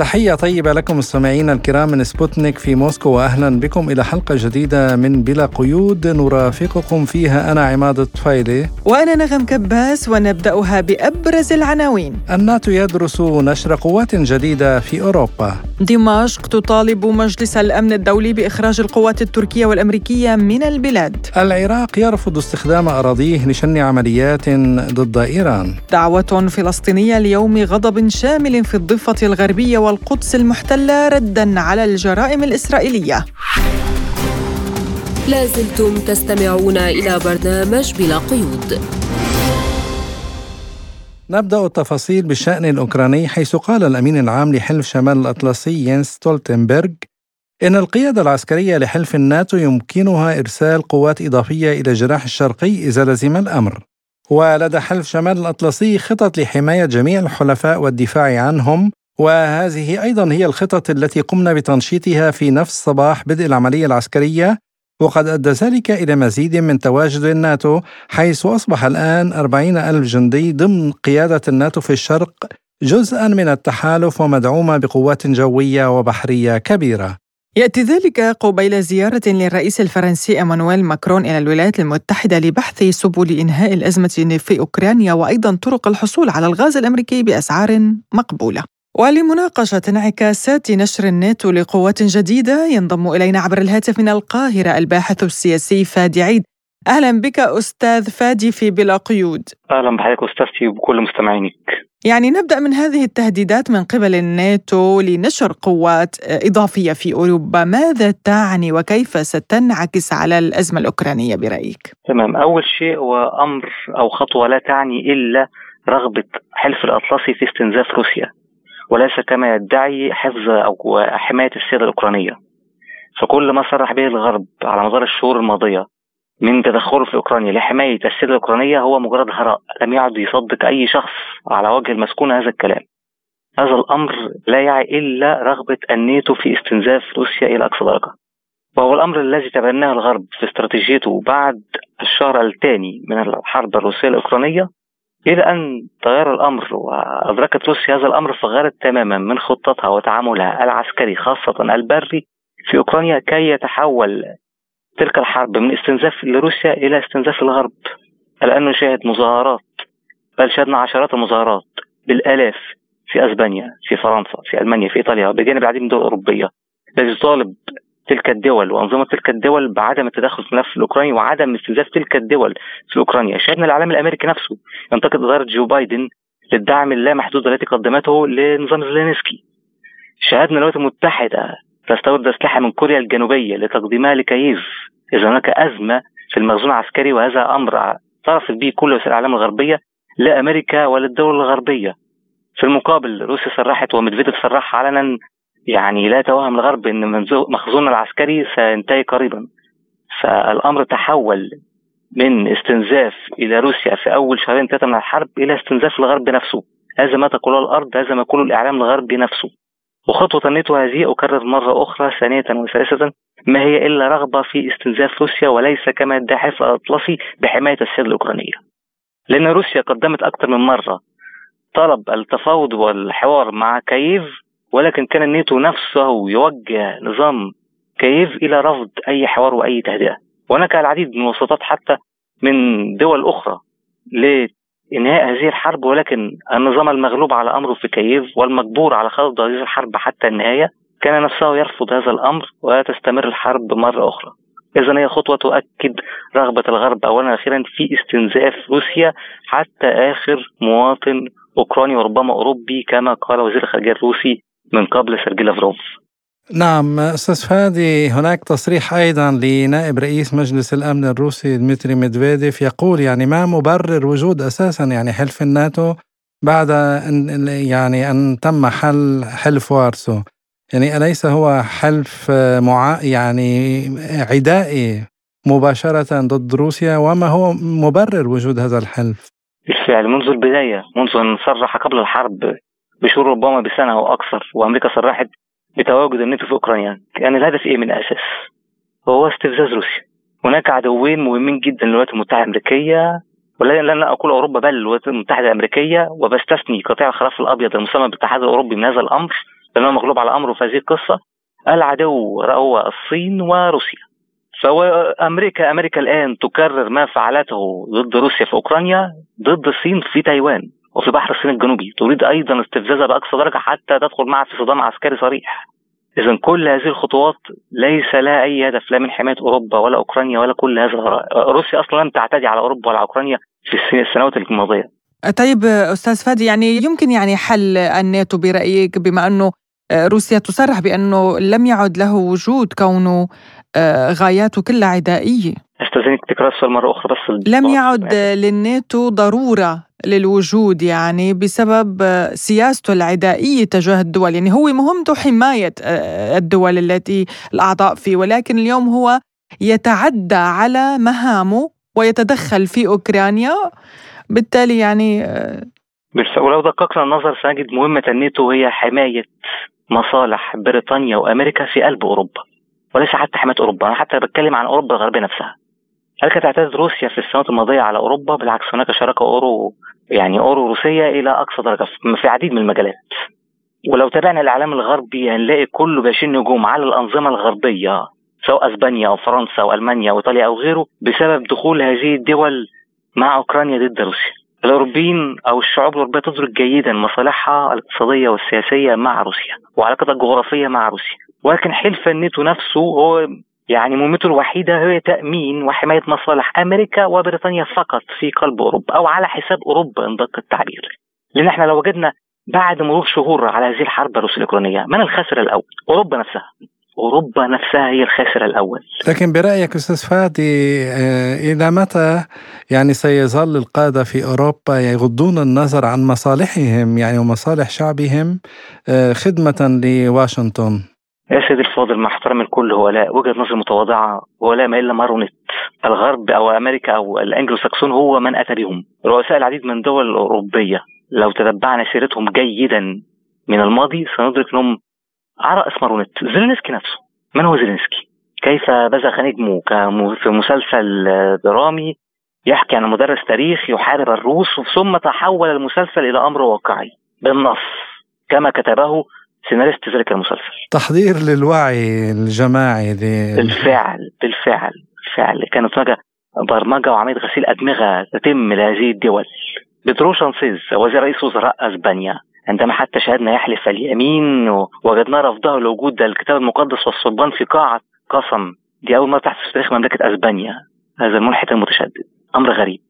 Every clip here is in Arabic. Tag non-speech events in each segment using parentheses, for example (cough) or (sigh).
تحية طيبة لكم مستمعينا الكرام من سبوتنيك في موسكو وأهلا بكم إلى حلقة جديدة من بلا قيود نرافقكم فيها. أنا عماد الطفيلي. وأنا نغم كباس ونبدأها بأبرز العناوين. الناتو يدرس نشر قوات جديدة في أوروبا. دمشق تطالب مجلس الأمن الدولي بإخراج القوات التركية والأمريكية من البلاد. العراق يرفض استخدام أراضيه لشن عمليات ضد إيران. دعوة فلسطينية ليوم غضب شامل في الضفة الغربية والقدس المحتلة ردا على الجرائم الإسرائيلية. لازلتم تستمعون إلى برنامج بلا قيود. نبدأ التفاصيل بالشأن الأوكراني حيث قال الأمين العام لحلف شمال الأطلسي ينس ستولتنبرغ إن القيادة العسكرية لحلف الناتو يمكنها إرسال قوات إضافية إلى الجناح الشرقي إذا لزم الأمر. ولدى حلف شمال الأطلسي خطط لحماية جميع الحلفاء والدفاع عنهم وهذه أيضا هي الخطط التي قمنا بتنشيطها في نفس صباح بدء العملية العسكرية وقد أدى ذلك إلى مزيد من تواجد الناتو حيث أصبح الآن أربعين ألف جندي ضمن قيادة الناتو في الشرق جزءا من التحالف ومدعومة بقوات جوية وبحرية كبيرة. يأتي ذلك قبيل زيارة للرئيس الفرنسي إيمانويل ماكرون إلى الولايات المتحدة لبحث سبل إنهاء الأزمة في أوكرانيا وأيضا طرق الحصول على الغاز الأمريكي بأسعار مقبولة. ولمناقشة انعكاسات نشر الناتو لقوات جديدة ينضم إلينا عبر الهاتف من القاهرة الباحث السياسي فادي عيد. أهلا بك أستاذ فادي في بلا قيود. أهلا بحضرتك أستاذتي وبكل مستمعينك. يعني نبدأ من هذه التهديدات من قبل الناتو لنشر قوات إضافية في أوروبا. ماذا تعني وكيف ستنعكس على الأزمة الأوكرانية برأيك؟ تمام. أول شيء هو أمر أو خطوة لا تعني إلا رغبة حلف الأطلسي في استنزاف روسيا. وليس كما يدعي حفظ أو حماية السيادة الأوكرانية. فكل ما صرح به الغرب على مدار الشهور الماضية من تدخله في أوكرانيا لحماية السيادة الأوكرانية هو مجرد هراء لم يعد يصدق أي شخص على وجه المسكون هذا الكلام. هذا الأمر لا يعي إلا رغبة الناتو في استنزاف روسيا إلى أقصى درجة. وهو الأمر الذي تبناه الغرب في استراتيجيته بعد الشهر الثاني من الحرب الروسية الأوكرانية إلى أن تغير الأمر وأدركت روسيا هذا الأمر فغيرت تماما من خطتها وتعاملها العسكري خاصة البري في أوكرانيا كي يتحول تلك الحرب من استنزاف لروسيا إلى استنزاف الغرب. الآن نشاهد مظاهرات بل شاهدنا عشرات المظاهرات بالآلاف في أسبانيا في فرنسا في ألمانيا في إيطاليا بجانب العديد من الدول الأوروبية. التي تطالب تلك الدول وأنظمة تلك الدول بعدم التدخل في الملف الأوكراني وعدم استنزاف تلك الدول في أوكرانيا، شاهدنا الاعلام الأمريكي نفسه ينتقد إدارة جو بايدن للدعم اللامحدود التي قدمته لنظام زيلينسكي. شاهدنا الولايات المتحدة تستورد أسلحة من كوريا الجنوبية لتقديمها لكييف إذا هناك أزمة في المخزون العسكري وهذا أمر اعترفت به كل وسائل الإعلام الغربية لأمريكا وللدول الغربية. في المقابل روسيا صرحت وميدفيديف صرح علنا يعني لا توهم الغرب إن مخزوننا العسكري سينتهي قريبا. فالأمر تحول من استنزاف إلى روسيا في أول شهرين ثلاثة من الحرب إلى استنزاف الغرب نفسه. هذا ما تقوله الأرض هذا ما يقوله الإعلام الغربي نفسه. وخطوة الناتو هذه أكرر مرة أخرى ثانية وثالثة ما هي إلا رغبة في استنزاف روسيا وليس كما يدعي حلف الأطلسي بحماية السياده الأوكرانية. لأن روسيا قدمت أكثر من مرة طلب التفاوض والحوار مع كييف ولكن كان الناتو نفسه يوجه نظام كييف إلى رفض أي حوار وأي تهدئة وهناك العديد من الوساطات حتى من دول أخرى لإنهاء هذه الحرب ولكن النظام المغلوب على أمره في كييف والمجبور على خوض هذه الحرب حتى النهاية كان نفسه يرفض هذا الأمر وتستمر الحرب مرة أخرى. اذا هي خطوة تؤكد رغبة الغرب اولا وأخيرا في استنزاف روسيا حتى آخر مواطن أوكراني وربما أوروبي كما قال وزير الخارجية الروسي من قبل سيرجي لافروف. نعم أستاذ فادي هناك تصريح أيضا لنائب رئيس مجلس الأمن الروسي دمتري ميدفيديف يقول يعني ما مبرر وجود أساسا يعني حلف الناتو بعد ان يعني أن تم حل حلف وارسو. يعني أليس هو حلف مع يعني عدائي مباشرة ضد روسيا؟ وما هو مبرر وجود هذا الحلف؟ بالفعل منذ البداية منذ أن صرح قبل الحرب بشهور ربما بسنة أو أكثر وأمريكا صرحت بتواجد الناتو في أوكرانيا. كان الهدف إيه من الأساس؟ هو استفزاز روسيا. هناك عدوين مهمين جدا للولايات المتحدة الأمريكية ولا لن أقول أوروبا بل الولايات المتحدة الأمريكية. وبستثني قطيع الخلاف الأبيض المسمى بالاتحاد الأوروبي من هذا الأمر لأنه مغلوب على أمره في هذه القصة. العدو هو الصين وروسيا. فهو أمريكا أمريكا الآن تكرر ما فعلته ضد روسيا في أوكرانيا ضد الصين في تايوان. وفي بحر الصين الجنوبي تريد أيضا استفزازها بأقصى درجة حتى تدخل معها في صدام عسكري صريح. اذا كل هذه الخطوات ليس لها أي هدف لا من حماية أوروبا ولا أوكرانيا ولا كل هذا روسيا أصلا لم تعتدي على أوروبا ولا أوكرانيا في السنوات الماضية. طيب أستاذ فادي يعني يمكن يعني حل الناتو برأيك بما أنه روسيا تصرح بأنه لم يعد له وجود كونه آه، غاياته كلها عدائية. استاذنك تكرار السؤال مرة أخرى بس لم يعد للناتو ضرورة للوجود يعني بسبب سياسته العدائية تجاه الدول. يعني هو مهمته حماية آه، الدول التي الأعضاء فيه. ولكن اليوم هو يتعدى على مهامه ويتدخل في أوكرانيا. بالتالي يعني آه، ولو دققنا النظر سنجد مهمة الناتو هي حماية مصالح بريطانيا وأمريكا في قلب أوروبا وليس حتى حماية أوروبا. أنا حتى بتكلم عن أوروبا الغربية نفسها. هل كانت تعتدي روسيا في السنوات الماضية على أوروبا؟ بالعكس هناك شراكه أورو يعني أورو روسية إلى أقصى درجة في عديد من المجالات. ولو تابعنا الإعلام الغربي هنلاقي كله بيشن هجوم على الأنظمة الغربية سواء أسبانيا أو فرنسا أو ألمانيا أو إيطاليا أو غيره بسبب دخول هذه الدول مع أوكرانيا ضد روسيا. الأوروبيين أو الشعوب الأوروبية تدرك جيدا مصالحها الاقتصادية والسياسية مع روسيا وعلاقتها الجغرافية مع روسيا. ولكن حلف الناتو نفسه هو يعني مهمته الوحيدة هي تأمين وحماية مصالح أمريكا وبريطانيا فقط في قلب أوروبا أو على حساب أوروبا إن دق التعبير. لأن إحنا لو وجدنا بعد مرور شهور على هذه الحرب الروسية الأوكرانية من الخاسر الأول؟ أوروبا نفسها. أوروبا نفسها هي الخاسر الأول. لكن برأيك أستاذ فادي آه، إلى متى يعني سيظل القادة في أوروبا يغضون النظر عن مصالحهم يعني ومصالح شعبهم آه، خدمة لواشنطن؟ يا سيدي الفاضل مع احترام الكل هو لا وجهة نظر متواضعة هو لا ما إلا ماريونيت الغرب أو أمريكا أو الانجلو ساكسون هو من أتى بهم. رؤساء العديد من الدول الاوروبيه لو تتبعنا سيرتهم جيدا من الماضي سندرك انهم على اسم ماريونيت زيلينسكي نفسه. من هو زيلينسكي؟ كيف بزغ نجمه في مسلسل درامي يحكي عن مدرس تاريخ يحارب الروس ثم تحول المسلسل إلى أمر واقعي. بالنص. كما كتبه سيناريست ذلك المسلسل. تحضير للوعي الجماعي بالفعل بالفعل بالفعل. كانت هناك برمجة وعملية غسيل أدمغة تتم لهذه الدول. بيدرو سانشيز وزير رئيس وزراء أسبانيا. عندما حتى شاهدنا يحلف اليمين وجدنا رفضه لوجود الكتاب المقدس والصلبان في قاعة قسم دي أول مرة تحدث في تاريخ مملكة أسبانيا. هذا الملحد المتشدد. أمر غريب.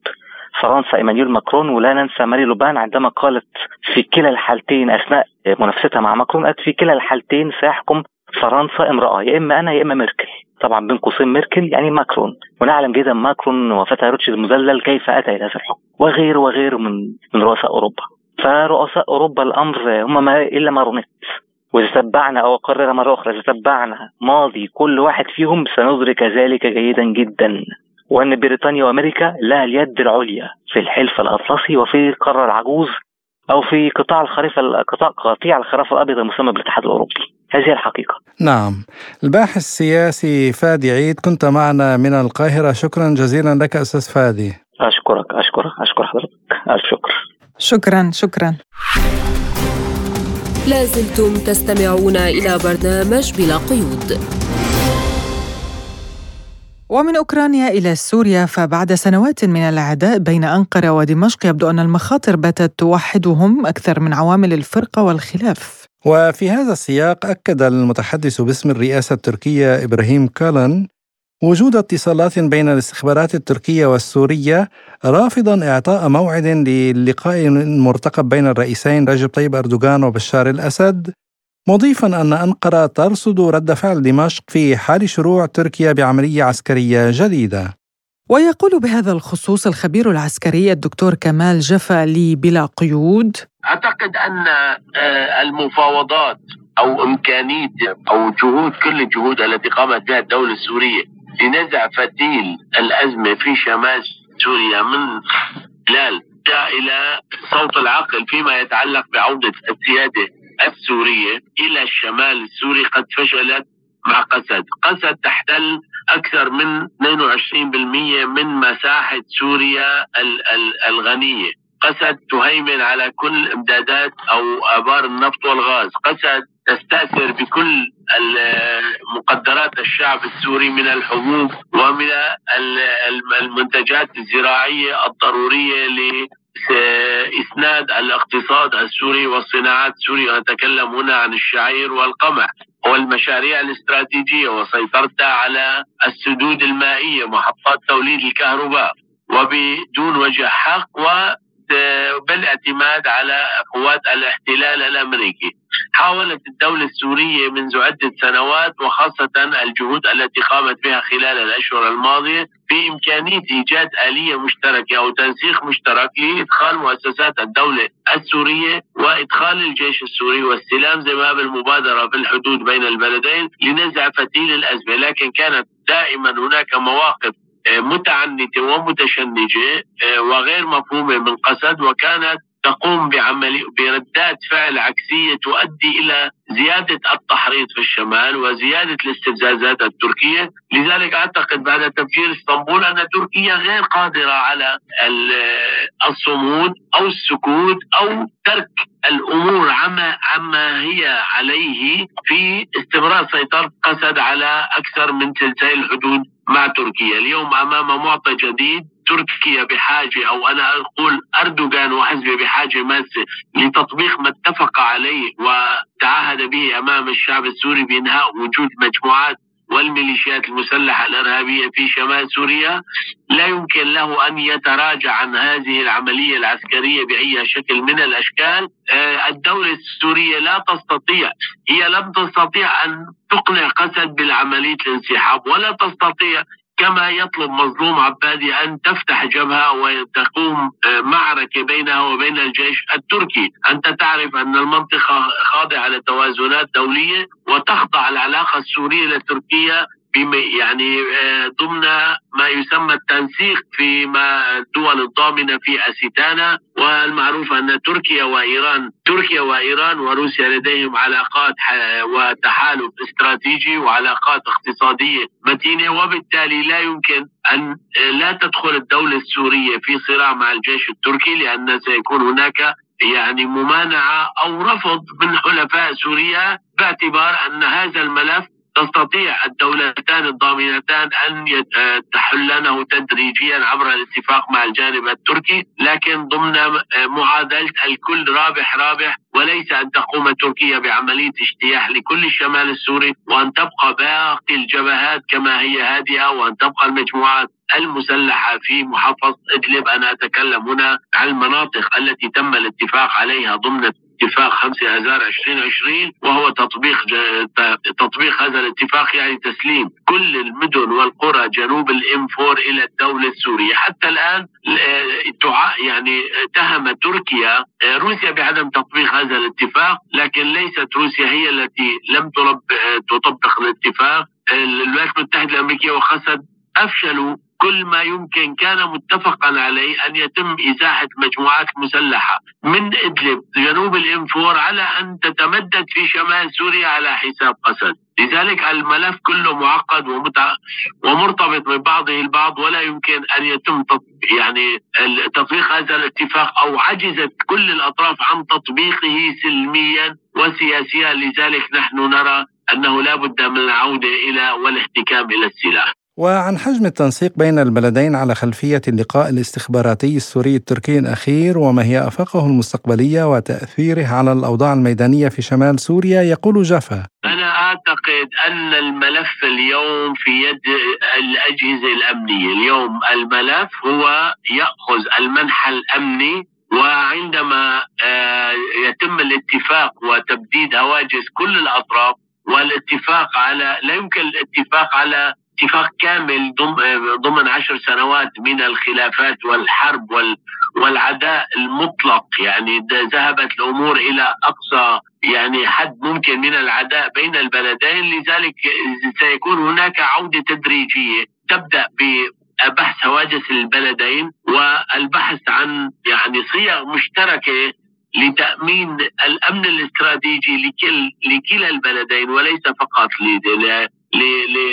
فرنسا ايمانويل ماكرون ولا ننسى مارين لوبان عندما قالت في كلا الحالتين أثناء منافستها مع ماكرون قالت في كلا الحالتين سيحكم فرنسا امرأة يا إما أنا يا إما ميركل. طبعا بين قوسين ميركل يعني ماكرون. ونعلم جدا ماكرون وفتى روتشيلد المدلل كيف أتى إلى هذا الحكم. وغيره وغيره من من رؤساء أوروبا. فرؤساء أوروبا الأمر هم ما إلا ماريونيت تتبعنا أو أكررها مرة أخرى اذا تتبعنا ماضي كل واحد فيهم سندرك ذلك جيدا جدا. وأن بريطانيا وأمريكا لها اليد العليا في الحلف الأطلسي وفي القارة العجوز أو في قطاع الخريف قطاع قطيع الخراف الأبيض المسمى بالاتحاد الأوروبي. هذه الحقيقة. نعم. الباحث السياسي فادي عيد كنت معنا من القاهرة. شكرا جزيلا لك أستاذ فادي. أشكرك أشكرك أشكر حضرتك. ألف شكر. شكرا شكرا. لازلتم تستمعون إلى برنامج بلا قيود. ومن أوكرانيا إلى سوريا فبعد سنوات من العداء بين أنقرة ودمشق يبدو أن المخاطر باتت توحدهم أكثر من عوامل الفرقة والخلاف. وفي هذا السياق أكد المتحدث باسم الرئاسة التركية إبراهيم كالن وجود اتصالات بين الاستخبارات التركية والسورية رافضا إعطاء موعد للقاء المرتقب بين الرئيسين رجب طيب أردوغان وبشار الأسد. مضيفا أن أنقرة ترصد رد فعل دمشق في حال شروع تركيا بعملية عسكرية جديدة. ويقول بهذا الخصوص الخبير العسكري الدكتور كمال جفا لي بلا قيود أعتقد أن آه، المفاوضات أو إمكانية أو جهود كل الجهود التي قامت بها الدولة السورية لنزع فتيل الأزمة في شمال سوريا من خلال إلى صوت العقل فيما يتعلق بعودة السيادة السورية إلى الشمال السوري قد فشلت مع قسد. قسد تحتل أكثر من 22% من مساحة سوريا الغنية. قسد تهيمن على كل إمدادات أو آبار النفط والغاز، قسد تستأثر بكل مقدرات الشعب السوري من الحبوب ومن المنتجات الزراعية الضرورية لاسناد الاقتصاد السوري والصناعات السوريه ونتكلم هنا عن الشعير والقمح. والمشاريع الاستراتيجية وسيطرتها على السدود المائية محطات توليد الكهرباء وبدون وجه حق بالاعتماد على قوات الاحتلال الأمريكي. حاولت الدولة السورية منذ عدة سنوات وخاصة الجهود التي قامت بها خلال الأشهر الماضية في امكانيه إيجاد آلية مشتركة أو تنسيق مشترك لإدخال مؤسسات الدولة السورية وإدخال الجيش السوري واستلام زمام المبادرة في الحدود بين البلدين لنزع فتيل الأزمة، لكن كانت دائما هناك مواقف متعنتة ومتشنجة آه، وغير مفهومة من قسد وكانت تقوم بعمل بردات فعل عكسية تؤدي إلى زيادة التحريض في الشمال وزيادة الاستفزازات التركية. لذلك أعتقد بعد تفجير إسطنبول أن تركيا غير قادرة على الصمود أو السكوت أو ترك الأمور عما, عما هي عليه في استمرار سيطرة قسد على أكثر من ثلثي الحدود مع تركيا. اليوم أمام معطى جديد تركيا بحاجة أو أنا أقول أردوغان وحزبه بحاجة ماسة لتطبيق ما اتفق عليه وتعهد به أمام الشعب السوري بإنهاء وجود مجموعات والميليشيات المسلحة الإرهابية في شمال سوريا لا يمكن له أن يتراجع عن هذه العملية العسكرية بأي شكل من الأشكال. آه، الدولة السورية لا تستطيع هي لم تستطيع أن تقنع قسد بالعملية الانسحاب ولا تستطيع كما يطلب مظلوم عبادي أن تفتح جبهة وتقوم آه، معركة بينها وبين الجيش التركي. أنت تعرف أن المنطقة خاضعة لتوازنات دولية وتخضع العلاقة السورية التركية يعني آه، ضمن ما يسمى التنسيق في ما الدول الضامنة في اسيتانا والمعروف أن تركيا وايران تركيا وإيران وروسيا لديهم علاقات وتحالف استراتيجي وعلاقات اقتصادية متينة وبالتالي لا يمكن أن آه، لا تدخل الدولة السورية في صراع مع الجيش التركي لأن سيكون هناك يعني ممانعة أو رفض من حلفاء سوريا باعتبار أن هذا الملف تستطيع الدولتان الضامنتان أن آه، تحلنه تدريجيا عبر الاتفاق مع الجانب التركي لكن ضمن آه، معادلة الكل رابح رابح وليس أن تقوم تركيا بعملية اجتياح لكل الشمال السوري وأن تبقى باقي الجبهات كما هي هادئة وأن تبقى المجموعات المسلحة في محافظة إدلب. أنا أتكلم هنا عن المناطق التي تم الاتفاق عليها ضمن اتفاق 5 آذار 2020 وهو تطبيق تطبيق هذا الاتفاق يعني تسليم كل المدن والقرى جنوب الام 4 إلى الدولة السورية. حتى الآن يعني اتهم تركيا روسيا بعدم تطبيق هذا الاتفاق لكن ليست روسيا هي التي لم تطبق الاتفاق. الولايات المتحدة الأمريكية وخسد أفشلوا كل ما يمكن كان متفقا عليه أن يتم إزاحة مجموعات مسلحة من إدلب جنوب الإنفور على أن تتمدد في شمال سوريا على حساب قسد لذلك الملف كله معقد ومتع... ومرتبط ببعضه البعض ولا يمكن أن يتم يعني تطبيق هذا الاتفاق أو عجزت كل الأطراف عن تطبيقه سلميا وسياسيا. لذلك نحن نرى أنه لا بد من العودة إلى والاحتكام إلى السلاح. وعن حجم التنسيق بين البلدين على خلفية اللقاء الاستخباراتي السوري التركي الأخير وما هي آفاقه المستقبلية وتأثيره على الأوضاع الميدانية في شمال سوريا يقول جافا أنا أعتقد أن الملف اليوم في يد الأجهزة الأمنية. اليوم الملف هو يأخذ المنحى الأمني وعندما آه، يتم الاتفاق وتبديد هواجس كل الأطراف والاتفاق على لا يمكن الاتفاق على اتفاق كامل ضمن عشر سنوات من الخلافات والحرب والعداء المطلق. يعني ذهبت الأمور إلى أقصى يعني حد ممكن من العداء بين البلدين. لذلك سيكون هناك عودة تدريجية تبدأ ب بحث هواجس البلدين والبحث عن يعني صيغ مشتركة لتأمين الأمن الاستراتيجي لكل لكلا البلدين وليس فقط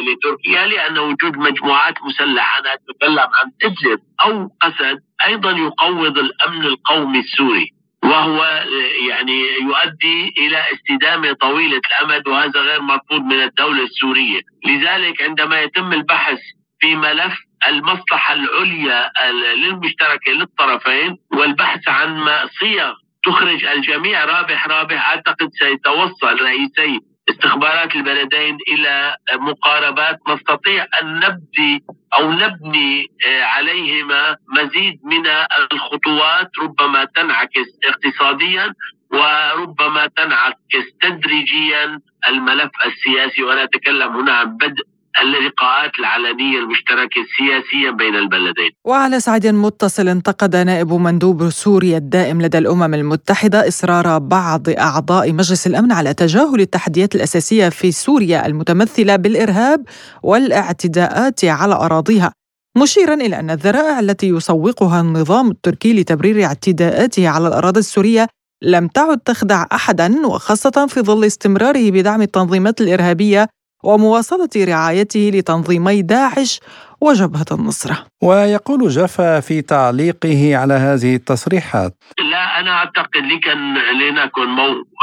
لتركيا لأن وجود مجموعات مسلحه أنا اتكلم عن إدلب أو أسد أيضا يقوض الأمن القومي السوري وهو يعني يؤدي إلى استدامة طويلة الأمد وهذا غير مرفوض من الدولة السورية، لذلك عندما يتم البحث في ملف المصلحة العليا للمشتركة للطرفين والبحث عن صيغ تخرج الجميع رابح رابح أعتقد سيتوصل رئيسي استخبارات البلدين إلى مقاربات نستطيع أن نبدي أو نبني آه، عليهما مزيد من الخطوات ربما تنعكس اقتصاديا وربما تنعكس تدريجيا الملف السياسي. وأنا أتكلم هنا عن بدء اللقاءات العلنية المشتركة سياسيا بين البلدين. وعلى صعيد متصل انتقد نائب مندوب سوريا الدائم لدى الأمم المتحدة إصرار بعض أعضاء مجلس الأمن على تجاهل التحديات الأساسية في سوريا المتمثلة بالإرهاب والاعتداءات على أراضيها مشيرا إلى أن الذرائع التي يسوقها النظام التركي لتبرير اعتداءاته على الأراضي السورية لم تعد تخدع أحدا وخاصة في ظل استمراره بدعم التنظيمات الإرهابية ومواصلة رعايته لتنظيمي داعش وجبهة النصرة. ويقول جفا في تعليقه على هذه التصريحات. لا أنا أعتقد لكن لنكن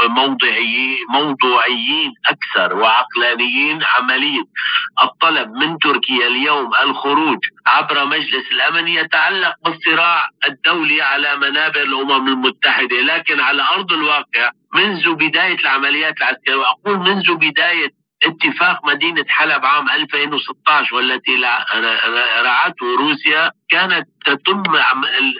موضعي موضوعيين أكثر وعقلانيين عملية الطلب من تركيا اليوم الخروج عبر مجلس الأمن يتعلق بالصراع الدولي على منابر الأمم المتحدة لكن على أرض الواقع منذ بداية العمليات العسكرية وأقول منذ بداية اتفاق مدينة حلب عام 2016 والتي رعته روسيا كانت تتم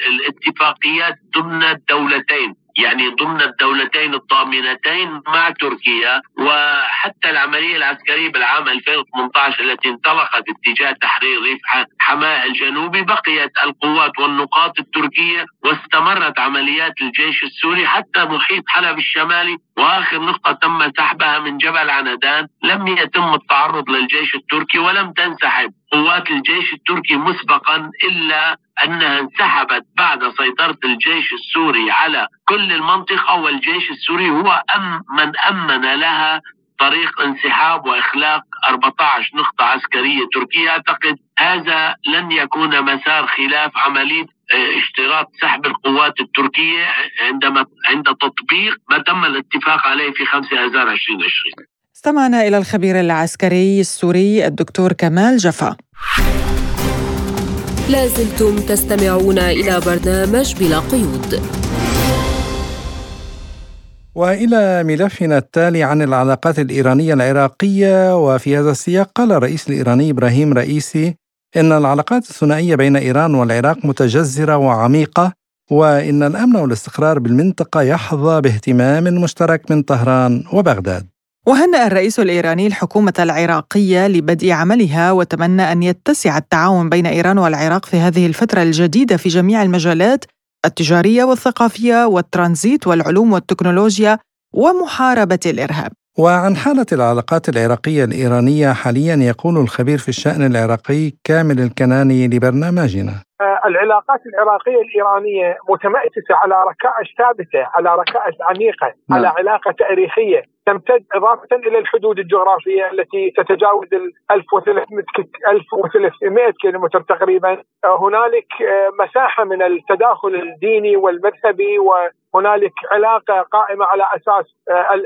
الاتفاقيات ضمن الدولتين يعني ضمن الدولتين الضامنتين مع تركيا وحتى العملية العسكرية بالعام 2018 التي انطلقت اتجاه تحرير ريف حماة الجنوبي بقيت القوات والنقاط التركية واستمرت عمليات الجيش السوري حتى محيط حلب الشمالي وآخر نقطة تم سحبها من جبل عنادان لم يتم التعرض للجيش التركي ولم تنسحب. قوات الجيش التركي مسبقا إلا أنها انسحبت بعد سيطرة الجيش السوري على كل المنطقة والجيش السوري هو أم من أمن لها طريق انسحاب وإخلاق 14 نقطة عسكرية تركية. أعتقد هذا لن يكون مسار خلاف عمليه آه، اشتراط سحب القوات التركية عندما عند تطبيق ما تم الاتفاق عليه في 5 آذار 2020 استمعنا إلى الخبير العسكري السوري الدكتور كمال جفا. لازلتم تستمعون إلى برنامج بلا قيود. وإلى ملفنا التالي عن العلاقات الإيرانية العراقية وفي هذا السياق قال الرئيس الإيراني إبراهيم رئيسي إن العلاقات الثنائية بين إيران والعراق متجذرة وعميقة وإن الأمن والاستقرار بالمنطقة يحظى باهتمام مشترك من طهران وبغداد وهنأ الرئيس الإيراني الحكومة العراقية لبدء عملها وتمنى أن يتسع التعاون بين إيران والعراق في هذه الفترة الجديدة في جميع المجالات التجارية والثقافية والترانزيت والعلوم والتكنولوجيا ومحاربة الإرهاب. وعن حالة العلاقات العراقية الإيرانية حاليا يقول الخبير في الشأن العراقي كامل الكناني لبرنامجنا. آه، العلاقات العراقية الإيرانية متمأسسة على ركائز ثابتة، على ركائز عميقة، نعم. على علاقة تاريخية. تمتد إضافة إلى الحدود الجغرافية التي تتجاوز ال 1300 1300 كيلومتر تقريبا، آه، هنالك آه، مساحة من التداخل الديني والمذهبي وهنالك علاقة قائمة على أساس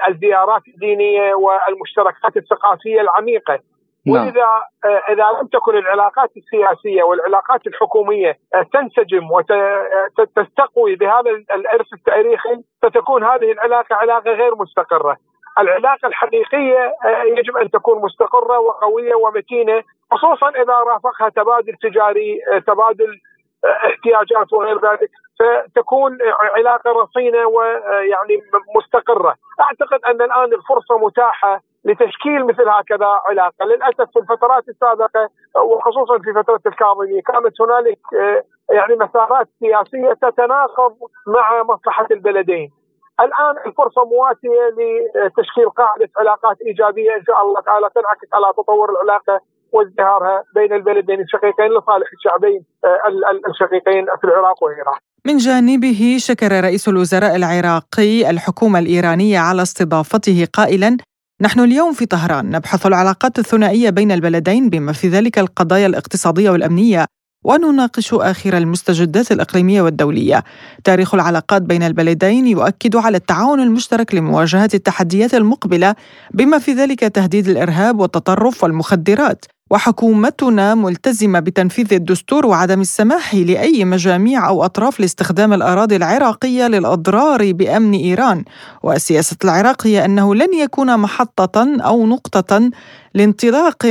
الزيارات الدينية والمشتركات الثقافية العميقة. نعم. وإذا آه، إذا لم تكن العلاقات السياسية والعلاقات الحكومية آه، تنسجم وتستقوي بهذا الإرث التاريخي ستكون هذه العلاقة علاقة غير مستقرة. العلاقة الحقيقية آه، يجب أن تكون مستقرة وقوية ومتينة خصوصا إذا رافقها تبادل تجاري تبادل احتياجات وغير ذلك فتكون علاقة رصينة ويعني مستقرة. أعتقد أن الآن الفرصة متاحة لتشكيل مثل هكذا علاقة، للأسف في الفترات السابقة وخصوصا في فترة الكاظمي كانت هنالك آه، يعني مسارات سياسية تتناقض مع مصلحة البلدين. الآن الفرصة مواتية لتشكيل قاعدة علاقات إيجابية إن شاء الله تعالى تنعكس على تطور العلاقة وازدهارها بين البلدين الشقيقين لصالح الشعبين آه، الشقيقين في العراق وإيران. من جانبه شكر رئيس الوزراء العراقي الحكومة الإيرانية على استضافته قائلا نحن اليوم في طهران نبحث العلاقات الثنائية بين البلدين بما في ذلك القضايا الاقتصادية والأمنية ونناقش آخر المستجدات الإقليمية والدولية. تاريخ العلاقات بين البلدين يؤكد على التعاون المشترك لمواجهة التحديات المقبلة بما في ذلك تهديد الإرهاب والتطرف والمخدرات. وحكومتنا ملتزمة بتنفيذ الدستور وعدم السماح لأي مجاميع أو أطراف لاستخدام الأراضي العراقية للأضرار بأمن إيران. والسياسة العراق هي أنه لن يكون محطة أو نقطة لانطلاق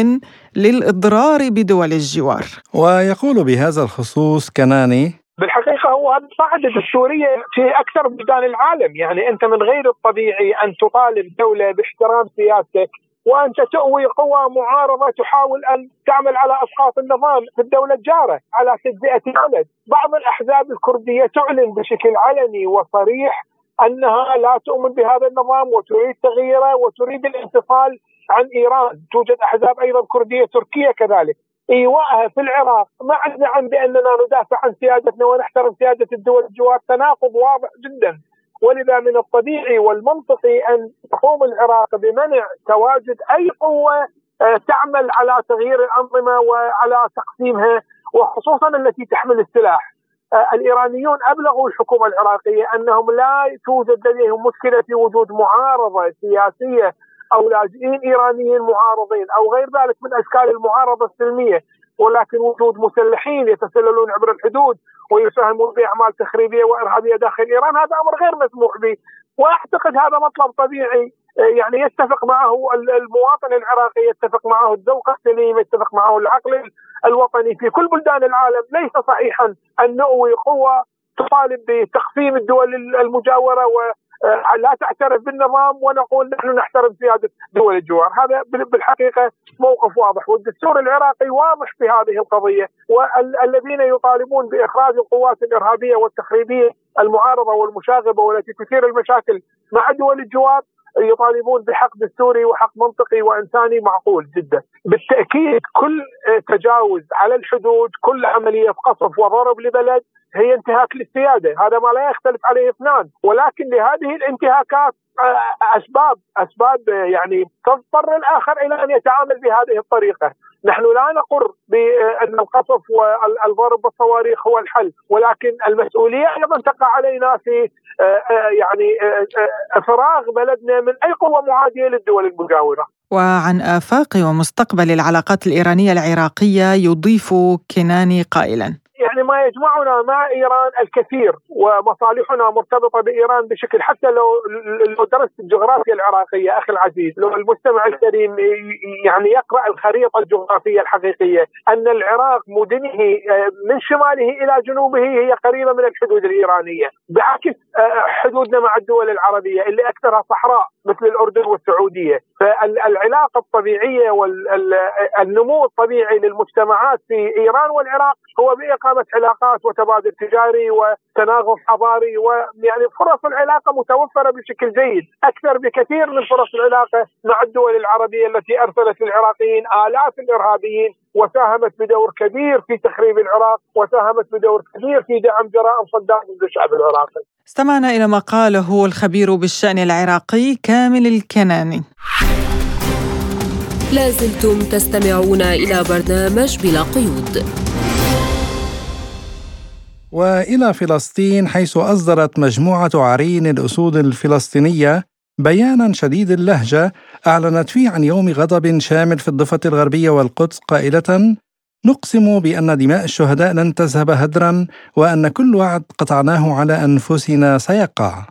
للإضرار بدول الجوار. ويقول بهذا الخصوص كناني بالحقيقة هو القاعدة الدستورية في أكثر بلدان العالم. يعني أنت من غير الطبيعي أن تطالب دولة باحترام سيادتك وأنت تؤوي قوى معارضة تحاول أن تعمل على أسقاط النظام في الدولة الجارة على تجزئه البلد، بعض الأحزاب الكردية تعلن بشكل علني وصريح أنها لا تؤمن بهذا النظام وتريد تغييره وتريد الانفصال عن إيران، توجد أحزاب أيضا كردية تركية كذلك. ايوائها في العراق مع الزعم بأننا ندافع عن سيادتنا ونحترم سيادة الدول الجوار. تناقض واضح جدا. ولذا من الطبيعي والمنطقي أن تقوم العراق بمنع تواجد أي قوة آه، تعمل على تغيير الأنظمة وعلى تقسيمها وخصوصا التي تحمل السلاح. آه، الإيرانيون أبلغوا الحكومة العراقية أنهم لا توجد لديهم مشكلة في وجود معارضة سياسية أو لاجئين إيرانيين معارضين أو غير ذلك من أشكال المعارضة السلمية ولكن وجود مسلحين يتسللون عبر الحدود ويساهمون باعمال تخريبية وإرهابية داخل إيران هذا أمر غير مسموح به. وأعتقد هذا مطلب طبيعي يعني يتفق معه المواطن العراقي يتفق معه الذوق السليم يتفق معه العقل الوطني في كل بلدان العالم. ليس صحيحا أن نؤوي قوة تطالب بتقسيم الدول المجاورة آه، لا تعترف بالنظام ونقول نحن نحترم سيادة دول الجوار، هذا بالحقيقة موقف واضح. والدستور العراقي واضح في هذه القضية والذين يطالبون بإخراج القوات الإرهابية والتخريبية المعارضة والمشاغبة والتي تثير المشاكل مع دول الجوار يطالبون بحق دستوري وحق منطقي وإنساني معقول جدا. بالتأكيد كل تجاوز على الحدود، كل عملية قصف وضرب لبلد هي انتهاك للسيادة، هذا ما لا يختلف عليه اثنان، ولكن لهذه الانتهاكات أسباب أسباب يعني تضطر الآخر إلى أن يتعامل بهذه الطريقة، نحن لا نقر بأن القصف والضرب بالصواريخ هو الحل، ولكن المسؤولية أيضا تقع علينا في آه، آه، يعني فراغ بلدنا من أي قوة معادية للدول المجاورة. وعن آفاق ومستقبل العلاقات الإيرانية العراقية يضيف كناني قائلا يعني ما يجمعنا مع إيران الكثير ومصالحنا مرتبطة بإيران بشكل حتى لو لو درست الجغرافيا العراقية أخي العزيز لو المستمع الكريم يعني يقرأ الخريطة الجغرافية الحقيقية أن العراق مدنه آه، من شماله إلى جنوبه هي قريبة من الحدود الإيرانية بعكس آه، حدودنا مع الدول العربية اللي أكثرها صحراء مثل الأردن والسعودية. فالعلاقه الطبيعية والنمو الطبيعي للمجتمعات في إيران والعراق هو بإقامة علاقات وتبادل تجاري وتناغم حضاري ويعني فرص العلاقة متوفرة بشكل جيد أكثر بكثير من فرص العلاقة مع الدول العربية التي أرسلت للعراقيين الاف الارهابيين وساهمت بدور كبير في تخريب العراق وساهمت بدور كبير في دعم جرائم صدام ضد الشعب العراقي. استمعنا إلى ما قاله الخبير بالشأن العراقي كامل الكناني. لازلتم تستمعون إلى برنامج بلا قيود. وإلى فلسطين حيث أصدرت مجموعة عرين الأسود الفلسطينية بيانا شديد اللهجة أعلنت فيه عن يوم غضب شامل في الضفة الغربية والقدس قائلة نقسم بأن دماء الشهداء لن تذهب هدرا وأن كل وعد قطعناه على أنفسنا سيقع.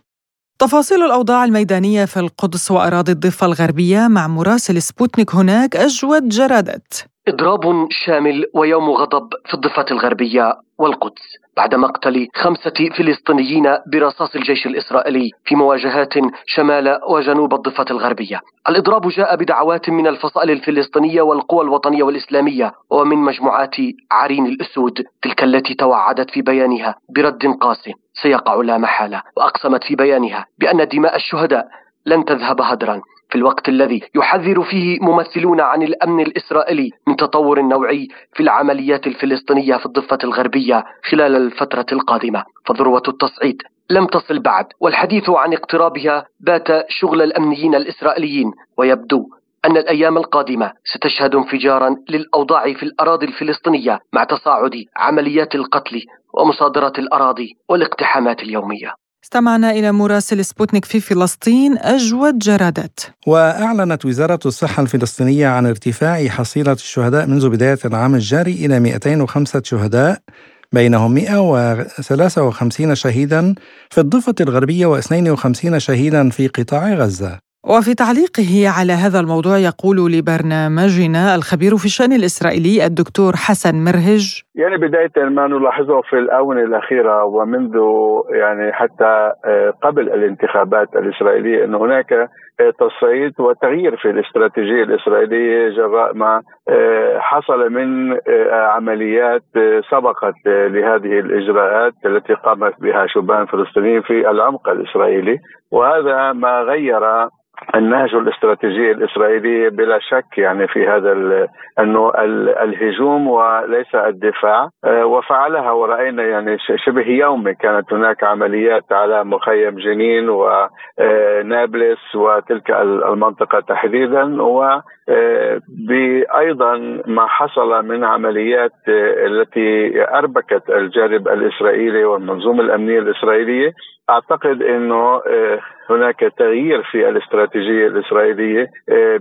تفاصيل الأوضاع الميدانية في القدس وأراضي الضفة الغربية مع مراسل سبوتنيك هناك أجود جرادت. إضراب شامل ويوم غضب في الضفة الغربية والقدس بعد مقتل خمسة فلسطينيين برصاص الجيش الإسرائيلي في مواجهات شمال وجنوب الضفة الغربية. الإضراب جاء بدعوات من الفصائل الفلسطينية والقوى الوطنية والإسلامية ومن مجموعات عرين الأسود تلك التي توعدت في بيانها برد قاسي سيقع لا محالة وأقسمت في بيانها بأن دماء الشهداء لن تذهب هدرا. في الوقت الذي يحذر فيه ممثلون عن الأمن الإسرائيلي من تطور نوعي في العمليات الفلسطينية في الضفة الغربية خلال الفترة القادمة. فذروة التصعيد لم تصل بعد والحديث عن اقترابها بات شغل الأمنيين الإسرائيليين ويبدو أن الأيام القادمة ستشهد انفجارا للأوضاع في الأراضي الفلسطينية مع تصاعد عمليات القتل ومصادرة الأراضي والاقتحامات اليومية. استمعنا إلى مراسل سبوتنيك في فلسطين أجود جرادات. وأعلنت وزارة الصحة الفلسطينية عن ارتفاع حصيلة الشهداء منذ بداية العام الجاري إلى 205 شهداء بينهم 153 شهيدا في الضفة الغربية و52 شهيدا في قطاع غزة. وفي تعليقه على هذا الموضوع يقول لبرنامجنا الخبير في الشأن الإسرائيلي الدكتور حسن مرهج. يعني بداية ما نلاحظه في الآونة الأخيرة ومنذ يعني حتى آه، قبل الانتخابات الإسرائيلية أن هناك آه، تصعيد وتغيير في الاستراتيجية الإسرائيلية جراء ما آه، حصل من عمليات سبقت لهذه الإجراءات التي قامت بها شبان فلسطينيين في العمق الإسرائيلي. وهذا ما غير النهج الاستراتيجي الإسرائيلي بلا شك يعني في هذا أنه الهجوم وليس الدفاع. آه، وفعلها ورأينا يعني شبه يومي كانت هناك عمليات على مخيم جنين ونابلس آه، وتلك المنطقة تحديدا و بايضا ما حصل من عمليات التي أربكت الجانب الإسرائيلي والمنظومة الأمنية الإسرائيلية. أعتقد إنه هناك تغيير في الاستراتيجية الإسرائيلية آه،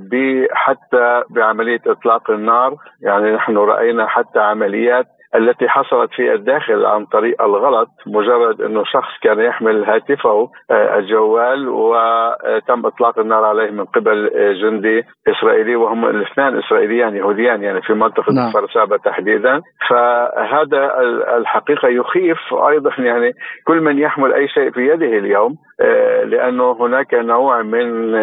حتى بعملية إطلاق النار. يعني نحن رأينا حتى عمليات التي حصلت في الداخل عن طريق الغلط مجرد إنه شخص كان يحمل هاتفه آه، الجوال وتم إطلاق النار عليه من قبل آه، جندي إسرائيلي وهم الاثنان إسرائيليان يهوديان يعني في منطقة نعم. فرسابة تحديدا فهذا الحقيقة يخيف أيضا يعني كل من يحمل أي شيء في يده اليوم آه، لأنه هناك نوع من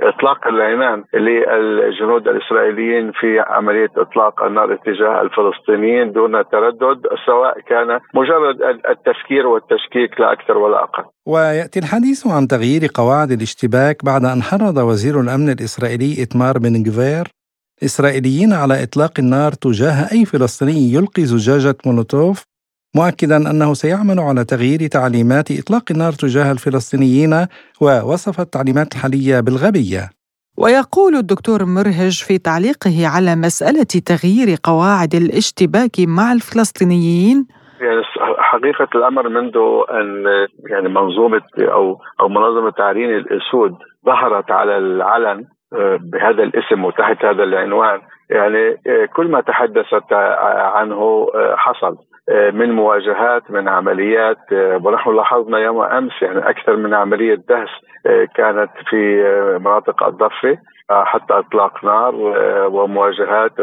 إطلاق العنان للجنود الإسرائيليين في عملية إطلاق النار اتجاه الفلسطينيين دون تردد سواء كان مجرد التفكير والتشكيك لا أكثر ولا أقل. ويأتي الحديث عن تغيير قواعد الاشتباك بعد أن حرض وزير الأمن الإسرائيلي إتمار بن جفير إسرائيليين على إطلاق النار تجاه أي فلسطيني يلقي زجاجة مولوتوف مؤكدا أنه سيعمل على تغيير تعليمات إطلاق النار تجاه الفلسطينيين ووصف التعليمات الحالية بالغبية. ويقول الدكتور مرهج في تعليقه على مسألة تغيير قواعد الاشتباك مع الفلسطينيين. يعني حقيقة الأمر منذ أن يعني منظومة أو أو منظمة تعرين الأسود ظهرت على العلن آه، بهذا الاسم وتحت هذا العنوان يعني آه، كل ما تحدثت عنه آه، حصل آه، من مواجهات من عمليات آه، ونحن لاحظنا يوم أمس يعني أكثر من عملية دهس آه، كانت في مناطق الضفه حتى إطلاق نار ومواجهات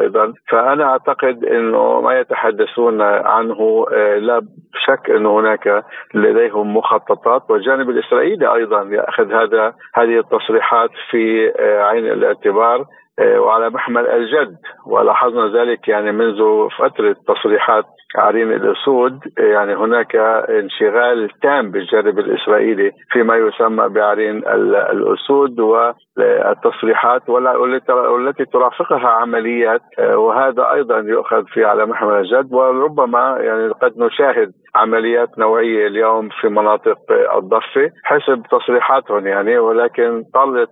أيضا. فأنا أعتقد إنه ما يتحدثون عنه لا شك انه هناك لديهم مخططات والجانب الإسرائيلي أيضا يأخذ هذا هذه التصريحات في عين الاعتبار وعلى محمل الجد. ولاحظنا ذلك يعني منذ فترة تصريحات عرين الأسود يعني هناك انشغال تام بالجانب الإسرائيلي فيما يسمى بعرين الأسود والتصريحات والتي ترافقها عمليات وهذا أيضا يؤخذ في على محمل الجد وربما يعني قد نشاهد عمليات نوعية اليوم في مناطق الضفة حسب تصريحاتهم يعني ولكن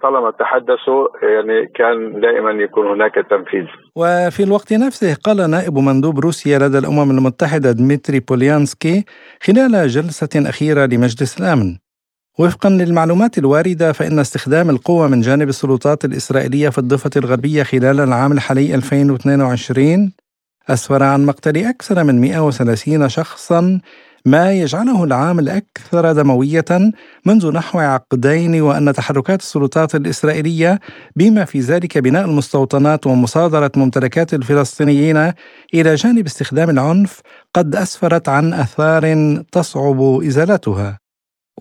طالما تحدثوا يعني كان دائما يكون هناك تنفيذ. وفي الوقت نفسه قال نائب مندوب روسيا لدى الأمم المتحدة دمتري بوليانسكي خلال جلسة أخيرة لمجلس الأمن. وفقا للمعلومات الواردة فإن استخدام القوة من جانب السلطات الإسرائيلية في الضفة الغربية خلال العام الحالي 2022 أسفر عن مقتل أكثر من 130 شخصا ما يجعله العام الأكثر دموية منذ نحو عقدين وأن تحركات السلطات الإسرائيلية بما في ذلك بناء المستوطنات ومصادرة ممتلكات الفلسطينيين إلى جانب استخدام العنف قد أسفرت عن آثار تصعب إزالتها.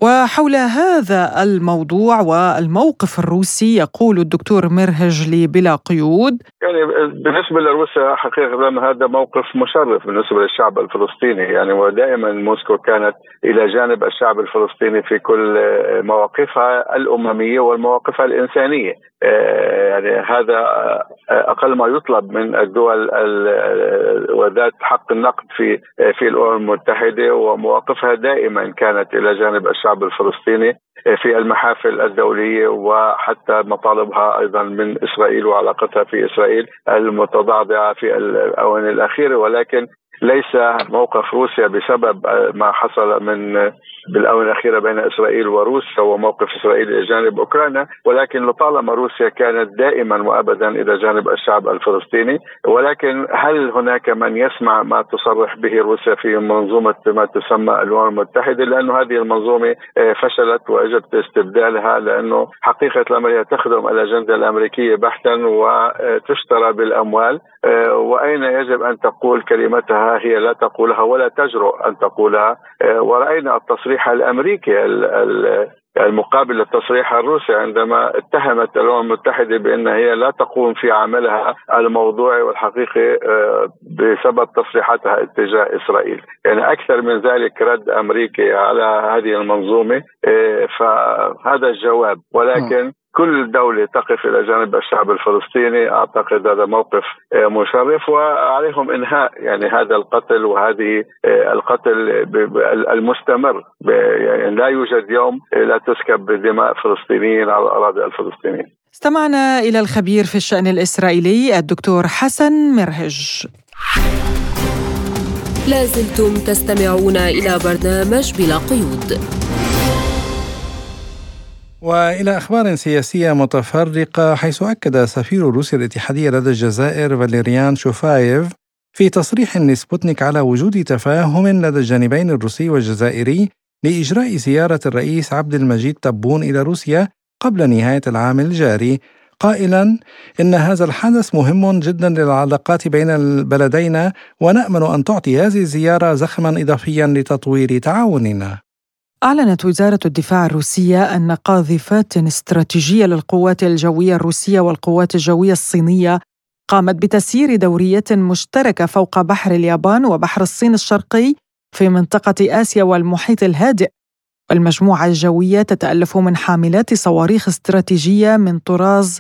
وحول هذا الموضوع والموقف الروسي يقول الدكتور مرهج لي بلا قيود. يعني بالنسبة لروسيا حقيقة هذا موقف مشرف بالنسبة للشعب الفلسطيني. يعني ودائما موسكو كانت إلى جانب الشعب الفلسطيني في كل مواقفها الأممية والمواقف الإنسانية. آه، يعني هذا أقل ما يطلب من الدول وذات حق النقد في في الأمم المتحدة ومواقفها دائما كانت إلى جانب الشعب الفلسطيني في المحافل الدولية وحتى مطالبها أيضا من إسرائيل وعلاقتها في إسرائيل المتضعضعه في الاونه الأخيرة. ولكن ليس موقف روسيا بسبب ما حصل من بالآونة الأخيرة بين إسرائيل وروسيا وموقف اسرائيل إلى جانب أوكرانيا ولكن لطالما روسيا كانت دائما وابدا إلى جانب الشعب الفلسطيني ولكن هل هناك من يسمع ما تصرح به روسيا في منظومة ما تسمى الأمم المتحدة؟ لأنه هذه المنظومة آه، فشلت واجب استبدالها لأنه حقيقة الأمر هي تخدم الأجندة الأمريكية بحتا وتشترى بالأموال آه، وأين يجب أن تقول كلمتها هي لا تقولها ولا تجرؤ أن تقولها آه، ورأينا التصريح الأمريكي المقابل للتصريح الروسي عندما اتهمت الأمم المتحدة بأن هي لا تقوم في عملها الموضوعي والحقيقي آه، بسبب تصريحاتها اتجاه إسرائيل، يعني أكثر من ذلك رد أمريكي على هذه المنظومة فهذا الجواب. ولكن كل دولة تقف إلى جانب الشعب الفلسطيني أعتقد هذا موقف آه، مشرف وعليهم إنهاء يعني هذا القتل وهذه آه، القتل المستمر يعني لا يوجد يوم لا تسكب دماء فلسطينيين على الأراضي الفلسطينية. استمعنا إلى الخبير في الشأن الإسرائيلي الدكتور حسن مرهج. لازلتم تستمعون إلى برنامج بلا قيود. وإلى أخبار سياسية متفرقة حيث أكد سفير روسيا الاتحادية لدى الجزائر فاليريان شوفايف في تصريح لسبوتنيك على وجود تفاهم لدى الجانبين الروسي والجزائري لإجراء زيارة الرئيس عبد المجيد تبون إلى روسيا قبل نهاية العام الجاري. قائلا إن هذا الحدث مهم جدا للعلاقات بين البلدين ونأمل أن تعطي هذه الزيارة زخما اضافيا لتطوير تعاوننا. أعلنت وزارة الدفاع الروسية أن قاذفات استراتيجية للقوات الجوية الروسية والقوات الجوية الصينية قامت بتسيير دورية مشتركة فوق بحر اليابان وبحر الصين الشرقي في منطقة آسيا والمحيط الهادئ. والمجموعة الجوية تتألف من حاملات صواريخ استراتيجية من طراز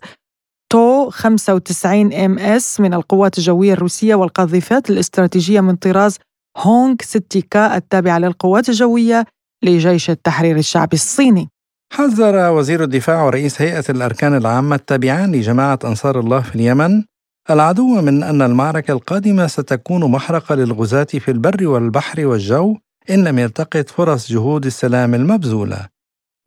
تو 95 إم إس من القوات الجوية الروسية والقاذفات الاستراتيجية من طراز هونغ 6 كا التابعة للقوات الجوية لجيش التحرير الشعبي الصيني. حذر وزير الدفاع ورئيس هيئة الأركان العامة التابعان لجماعة أنصار الله في اليمن العدو من أن المعركة القادمة ستكون محرقة للغزاة في البر والبحر والجو إن لم يلتقط فرص جهود السلام المبذولة.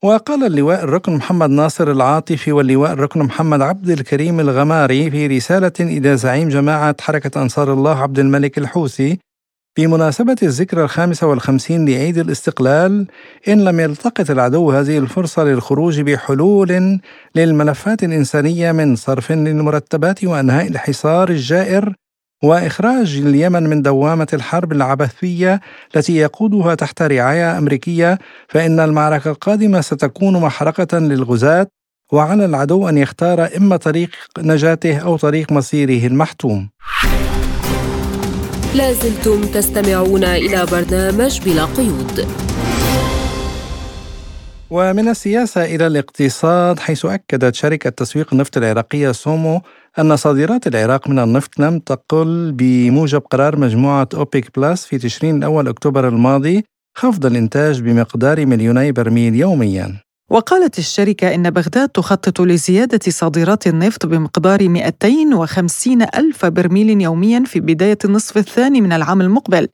وقال اللواء الركن محمد ناصر العاطفي واللواء الركن محمد عبد الكريم الغماري في رسالة إلى زعيم جماعة حركة أنصار الله عبد الملك الحوثي في مناسبة الذكرى الخامسة والخمسين لعيد الاستقلال إن لم يلتقط العدو هذه الفرصة للخروج بحلول للملفات الإنسانية من صرف للمرتبات وإنهاء الحصار الجائر وإخراج اليمن من دوامة الحرب العبثية التي يقودها تحت رعاية أمريكية فإن المعركة القادمة ستكون محرقة للغزاة وعلى العدو أن يختار إما طريق نجاته أو طريق مصيره المحتوم. لازلتم تستمعون إلى برنامج بلا قيود. ومن السياسة إلى الاقتصاد حيث أكدت شركة تسويق النفط العراقية سومو أن صادرات العراق من النفط لم تقل بموجب قرار مجموعة أوبك plus في تشرين الأول أكتوبر الماضي خفض الإنتاج بمقدار مليوني برميل يومياً. وقالت الشركة إن بغداد تخطط لزيادة صادرات النفط بمقدار 250 ألف برميل يوميا في بداية النصف الثاني من العام المقبل.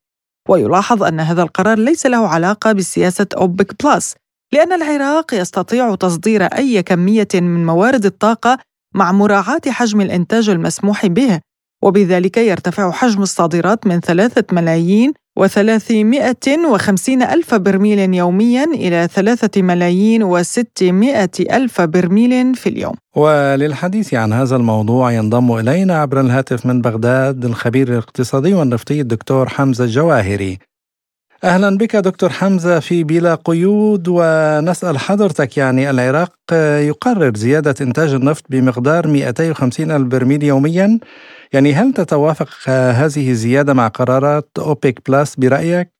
ويلاحظ أن هذا القرار ليس له علاقة بسياسة أوبك بلس لأن العراق يستطيع تصدير أي كمية من موارد الطاقة مع مراعاة حجم الإنتاج المسموح به وبذلك يرتفع حجم الصادرات من ثلاثة ملايين وثلاثمائة وخمسين ألف برميل يوميا إلى ثلاثة ملايين وستمائة ألف برميل في اليوم. وللحديث عن هذا الموضوع ينضم إلينا عبر الهاتف من بغداد الخبير الاقتصادي والنفطي الدكتور حمزة الجواهري. أهلا بك دكتور حمزة في بلا قيود ونسأل حضرتك يعني العراق يقرر زيادة إنتاج النفط بمقدار 250 ألف برميل يوميا يعني هل تتوافق هذه الزيادة مع قرارات أوبك plus برأيك؟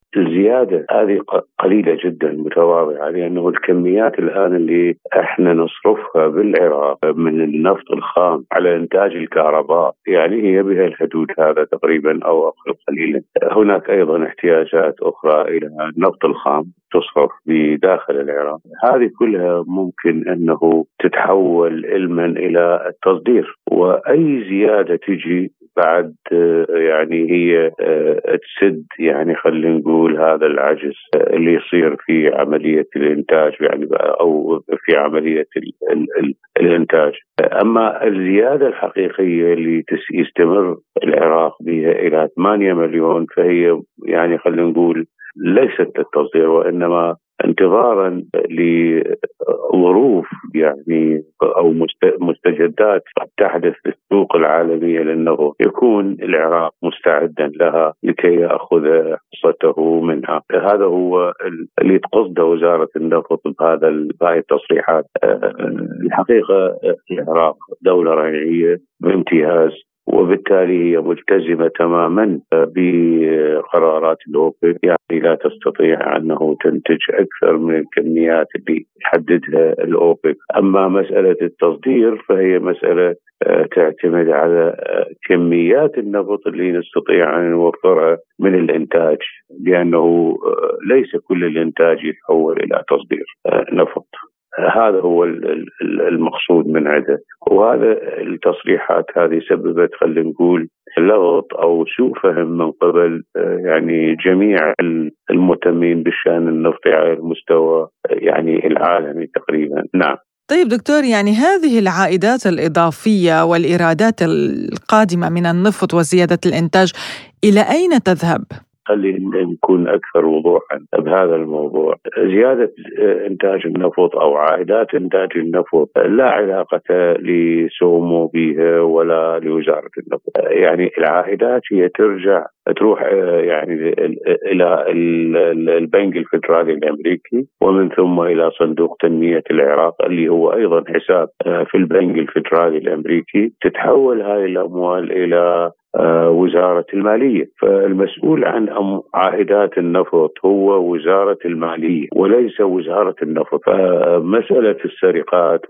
الزيادة هذه قليلة جدا متواضعة. لأنه الكميات الآن اللي إحنا نصرفها بالعراق من النفط الخام على إنتاج الكهرباء يعني هي بها الحدود هذا تقريبا أو أقل قليلا. هناك أيضا احتياجات أخرى إلى النفط الخام تصرف بداخل العراق. هذه كلها ممكن أنه تتحول علما إلى التصدير. وأي زيادة تجي بعد يعني هي تسد يعني خلينا نقول هذا العجز اللي يصير في عملية الإنتاج يعني أو في عملية الإنتاج. أما الزيادة الحقيقية اللي يستمر العراق بها إلى 8 مليون فهي يعني خلينا نقول ليست للتصدير وإنما انتظارا لظروف يعني أو مستجدات قد تحدث في السوق العالمية لأنه يكون العراق مستعدا لها لكي يأخذ حصته منها، هذا هو اللي تقصده وزارة النفط بهذا بهذه التصريحات. الحقيقة العراق دولة ريعية بامتياز وبالتالي هي ملتزمة تماما بقرارات الأوبك يعني لا تستطيع أنه تنتج أكثر من الكميات اللي يحددها الأوبك أما مسألة التصدير فهي مسألة آه، تعتمد على آه، كميات النفط اللي نستطيع أن نوفرها من الإنتاج لأنه آه، ليس كل الإنتاج يتحول إلى تصدير نفط. هذا هو المقصود من عده وهذا التصريحات هذه سببت خلينا نقول لغط أو سوء فهم من قبل يعني جميع المهتمين بالشأن النفطي على المستوى يعني العالمي تقريبا. نعم. طيب دكتور يعني هذه العائدات الإضافية والإيرادات القادمة من النفط وزيادة الإنتاج إلى أين تذهب؟ خلينا نكون أكثر وضوحا بهذا الموضوع. زيادة إنتاج النفط أو عائدات إنتاج النفط لا علاقة لسومو بها ولا لوزارة النفط. يعني العائدات هي ترجع تروح يعني إلى البنك الفدرالي الأمريكي ومن ثم إلى صندوق تنمية العراق اللي هو أيضا حساب في البنك الفدرالي الأمريكي تتحول هذه الأموال إلى آه، وزارة المالية. فالمسؤول عن عائدات النفط هو وزارة المالية وليس وزارة النفط. فمسألة السرقات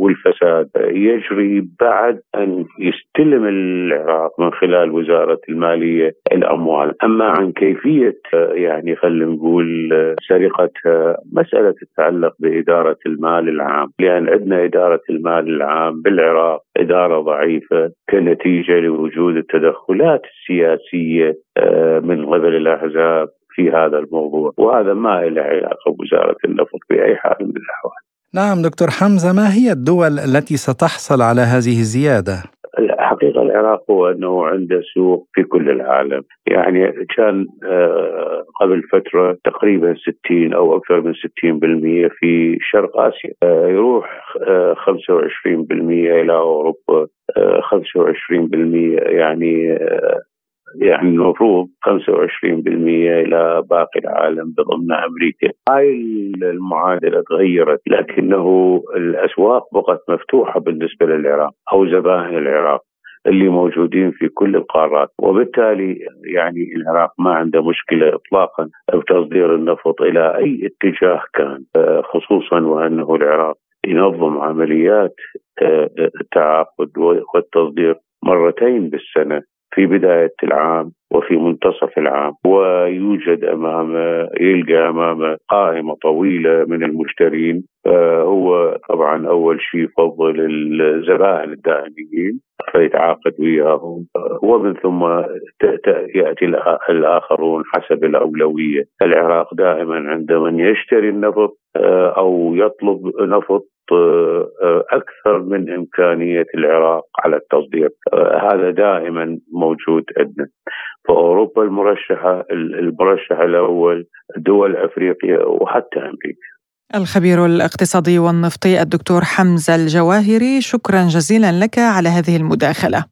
والفساد يجري بعد أن يستلم العراق من خلال وزارة المالية الأموال. أما عن كيفية يعني خلينا نقول سرقتها مسألة تتعلق بإدارة المال العام. لأن عندنا إدارة المال العام بالعراق إدارة ضعيفة كنتيجة لوجود التدخلات السياسية آه، من قبل الأحزاب في هذا الموضوع. وهذا ما له علاقة بوزارة النفط بأي حال من الأحوال. نعم دكتور حمزة ما هي الدول التي ستحصل على هذه الزيادة؟ الحقيقة العراق هو أنه عنده سوق في كل العالم. يعني كان آه، قبل فترة تقريبا 60 أو أكثر من 60% في شرق آسيا. آه، يروح 25% آه، إلى أوروبا. 25% يعني يعني المفروض 25% إلى باقي العالم بضمن أمريكا. هاي المعادلة تغيرت لكنه الأسواق بقت مفتوحة بالنسبة للعراق أو زبائن العراق اللي موجودين في كل القارات. وبالتالي يعني العراق ما عنده مشكلة اطلاقا بتصدير النفط إلى أي اتجاه كان خصوصا وأنه العراق ينظم عمليات التعاقد والتصدير مرتين بالسنة. في بداية العام وفي منتصف العام ويوجد أمامه يلقى أمامه قائمة طويلة من المشترين. فهو طبعا أول شيء يفضل الزبائن الدائمين فيتعاقد وياهم. ومن ثم يأتي الآخرون حسب الأولوية. العراق دائما عندما يشتري النفط أو يطلب نفط أكثر من إمكانية العراق على التصدير هذا دائما موجود عندنا. فاوروبا المرشحة المرشح الأول دول أفريقيا وحتى أمريكا. الخبير الاقتصادي والنفطي الدكتور حمزة الجواهري شكرا جزيلا لك على هذه المداخلة.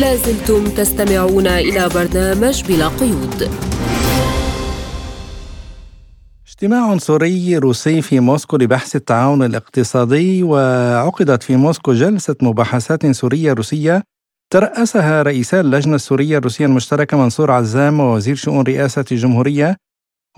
لازلتم تستمعون إلى برنامج بلا قيود. اجتماع سوري روسي في موسكو لبحث التعاون الاقتصادي وعقدت في موسكو جلسة مباحثات سورية روسية ترأسها رئيسا اللجنة السورية الروسية المشتركة منصور عزام ووزير شؤون رئاسة الجمهورية.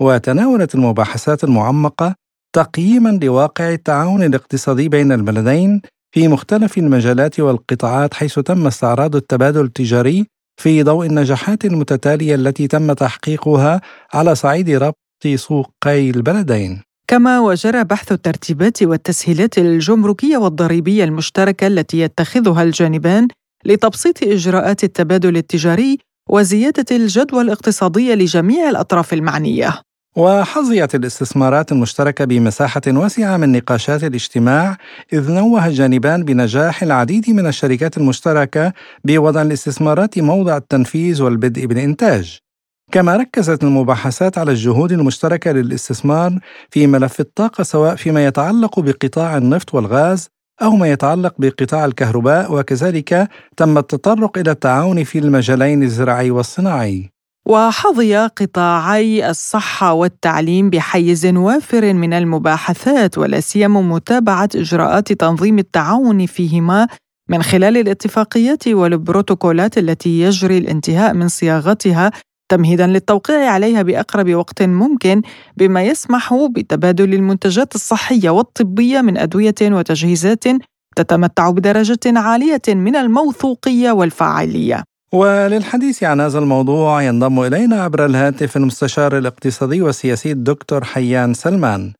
وتناولت المباحثات المعمقة تقييما لواقع التعاون الاقتصادي بين البلدين في مختلف المجالات والقطاعات حيث تم استعراض التبادل التجاري في ضوء النجاحات المتتالية التي تم تحقيقها على صعيد ربط سوقي البلدين. كما وجرى بحث الترتيبات والتسهيلات الجمركية والضريبية المشتركة التي يتخذها الجانبان لتبسيط إجراءات التبادل التجاري وزيادة الجدوى الاقتصادية لجميع الأطراف المعنية. وحظيت الاستثمارات المشتركة بمساحة واسعة من نقاشات الاجتماع إذ نوه الجانبان بنجاح العديد من الشركات المشتركة بوضع الاستثمارات موضع التنفيذ والبدء بالإنتاج. كما ركزت المباحثات على الجهود المشتركة للاستثمار في ملف الطاقة سواء فيما يتعلق بقطاع النفط والغاز أو ما يتعلق بقطاع الكهرباء وكذلك تم التطرق إلى التعاون في المجالين الزراعي والصناعي. وحظي قطاعي الصحة والتعليم بحيز وافر من المباحثات ولا سيما متابعة إجراءات تنظيم التعاون فيهما من خلال الاتفاقيات والبروتوكولات التي يجري الانتهاء من صياغتها تمهيدا للتوقيع عليها بأقرب وقت ممكن بما يسمح بتبادل المنتجات الصحية والطبية من أدوية وتجهيزات تتمتع بدرجة عالية من الموثوقية والفاعلية. وللحديث عن هذا الموضوع ينضم إلينا عبر الهاتف المستشار الاقتصادي والسياسي الدكتور حيان سلمان.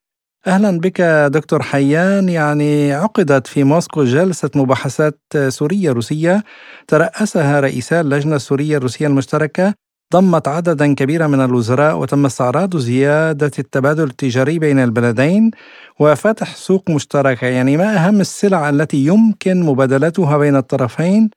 أهلا بك دكتور حيان يعني عقدت في موسكو جلسة مباحثات سوريه روسيه ترأسها رئيسا اللجنة السوريه الروسيه المشتركة ضمت عددا كبيرا من الوزراء وتم استعراض زيادة التبادل التجاري بين البلدين وفتح سوق مشتركة يعني ما أهم السلع التي يمكن مبادلتها بين الطرفين؟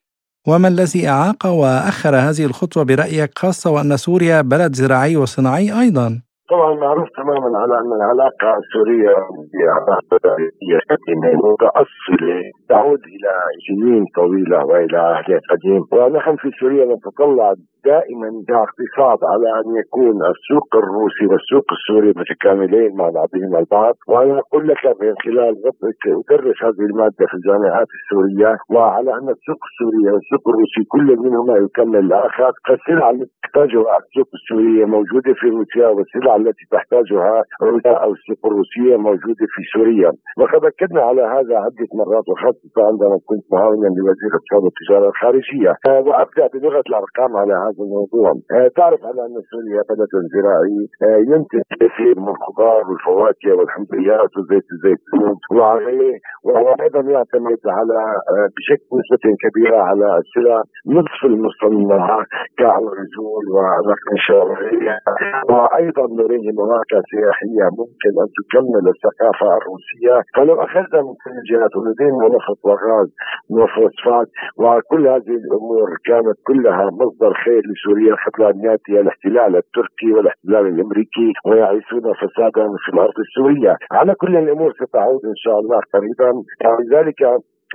وما الذي أعاق وأخر هذه الخطوة برأيك خاصة وأن سوريا بلد زراعي وصناعي أيضا؟ طبعا معروف تماما على أن العلاقة السورية بعلاقه متأصلة تعود إلى سنين طويلة وإلى عهد قديم. ونحن في سوريا نتطلع دائما كاقتصاد على أن يكون السوق الروسي والسوق السوري متكاملين مع بعضهما البعض. وأنا أقول لك من خلال أدرس هذه المادة في الجامعات السورية وعلى أن السوق السوري والسوق الروسي كل منهما يكمل. الآخر السلع التي تحتاجها السوق السورية موجودة في روسيا والسلع التي تحتاجها روسيا أو السوق الروسية موجودة في سوريا. وقد أكدنا على هذا عدة مرات وخاصة عندما كنت معاونا لوزير الاقتصاد والتجارة الخارجية. وأبدأ بلغة الأرقام على هذا الموضوع. تعرف على أن سوريا بلد زراعي ينتج كثير من الخضار والفواكه والحمضيات وزيت الزيتون وعليه وهو أيضا يعتمد على بشكل نسبة كبيرة على السلع نصف المصنعة كالرجول ونقل شرعية وأيضا لديه مواقع سياحية ممكن أن تكمل الثقافة الروسية. فلو أخذنا من كل الجهات ولدينا نفط وغاز وفوسفات وكل هذه الأمور كانت كلها مصدر خير لسوريا قبل أن يأتي الاحتلال التركي والاحتلال الأمريكي ويعيشون فسادا في الأرض السورية، على كل الأمور ستعود إن شاء الله قريبا، ولذلك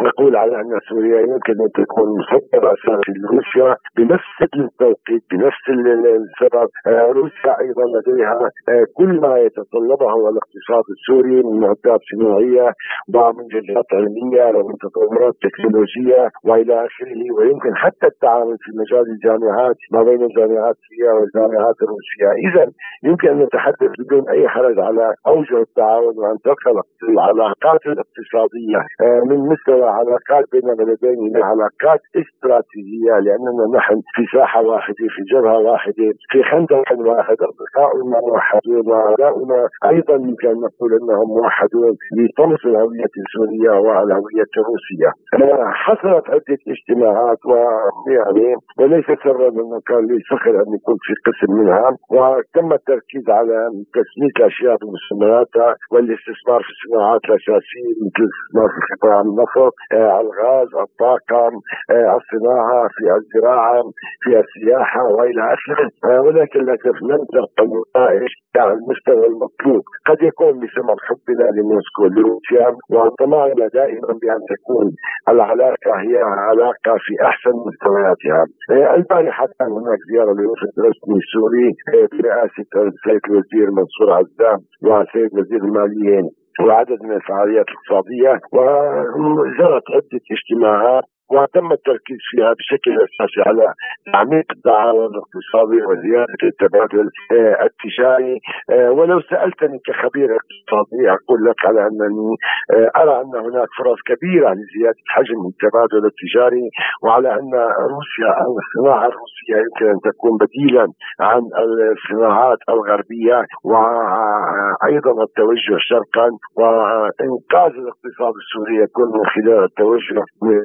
نقول على أن سوريا يمكن أن تكون اساسي لروسيا بنفس التوقيت بنفس السبب. آه، روسيا أيضا لديها آه، كل ما يتطلبه الاقتصاد السوري من معدات صناعية ومنجزات علمية ومن تطورات تكنولوجية وإلى آخره. ويمكن حتى التعامل في مجال الجامعات ما بين الجامعات السورية والجامعات الروسية، اذا يمكن أن نتحدث بدون أي حرج على أوجه التعاون وأن تدخل العلاقات الاقتصادية آه، من مستوى علاقات بين البلدين هي علاقات استراتيجية لأننا نحن في ساحة واحدة في جبهة واحدة في خندق واحد أصدقاؤنا موحدون واعداؤنا أيضا يمكن ان نقول إنهم موحدون لطمس الهوية السورية والهوية الروسية. حصلت عدة اجتماعات ويعني وليس سرا أنه كان لي فخر أن يكون في قسم منها وتم التركيز على تسمية الأشياء بمسمياتها والاستثمار في الصناعات الأساسية مثل الاستثمار في قطاع النفط الغاز الطاقه الصناعة في الزراعة في السياحة وإلى آخره. ولكن للأسف لم تبقى النتائج على المستوى المطلوب. قد يكون بسبب حبنا لموسكو لروسيا وطمعنا دائما بأن تكون العلاقة هي علاقة في أحسن مستوياتها. البارحة كان هناك زيارة لوفد رسمي سوري برئاسه السيد الوزير منصور عزام وسيد وزير الماليه وعدد من الفعاليات الاقتصادية وجرت عدة اجتماعات وتم التركيز فيها بشكل أساسي على تعميق التعاون الاقتصادي وزيادة التبادل آه، التجاري آه، ولو سألتني كخبير اقتصادي أقول لك على أنني آه، أرى أن هناك فرص كبيرة لزيادة حجم التبادل التجاري وعلى أن روسيا الصناعة الروسية يمكن أن تكون بديلا عن الصناعات الغربية وأيضا التوجه شرقا وإنقاذ الاقتصاد السوري يكون من خلال التوجه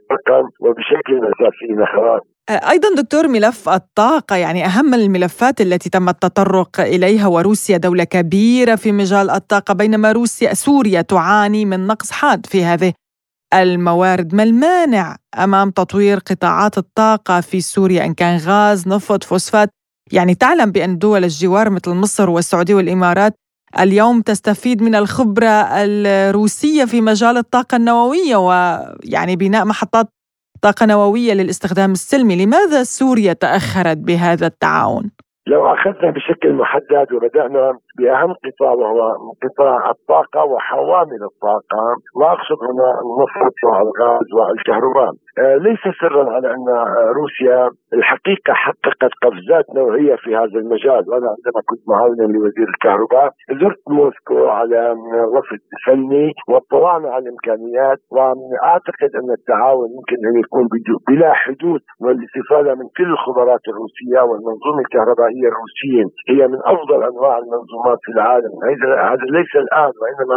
شرقا. وبشكل أساسي نحو أيضا دكتور ملف الطاقة يعني أهم الملفات التي تم التطرق إليها وروسيا دولة كبيرة في مجال الطاقة بينما روسيا سوريا تعاني من نقص حاد في هذه الموارد. ما المانع أمام تطوير قطاعات الطاقة في سوريا إن كان غاز نفط فوسفات؟ يعني تعلم بأن دول الجوار مثل مصر والسعودية والإمارات اليوم تستفيد من الخبرة الروسية في مجال الطاقة النووية ويعني بناء محطات طاقة نووية للاستخدام السلمي لماذا سوريا تأخرت بهذا التعاون؟ لو أخذنا بشكل محدد وبدأنا بأهم قطاع وهو قطاع الطاقة وحوامل الطاقة واقصد هنا النفط والغاز والكهرباء ليس سرا على أن روسيا الحقيقة حققت قفزات نوعية في هذا المجال. وأنا عندما كنت معاونا لوزير الكهرباء زرت موسكو على وفد فني واطلعنا على الإمكانيات وأعتقد أن التعاون يمكن أن يكون بلا حدود والاستفادة من كل الخبرات الروسية والمنظومة الكهربائية الروسية. هي من أفضل أنواع المنظومات في العالم. هذا ليس الآن وإنما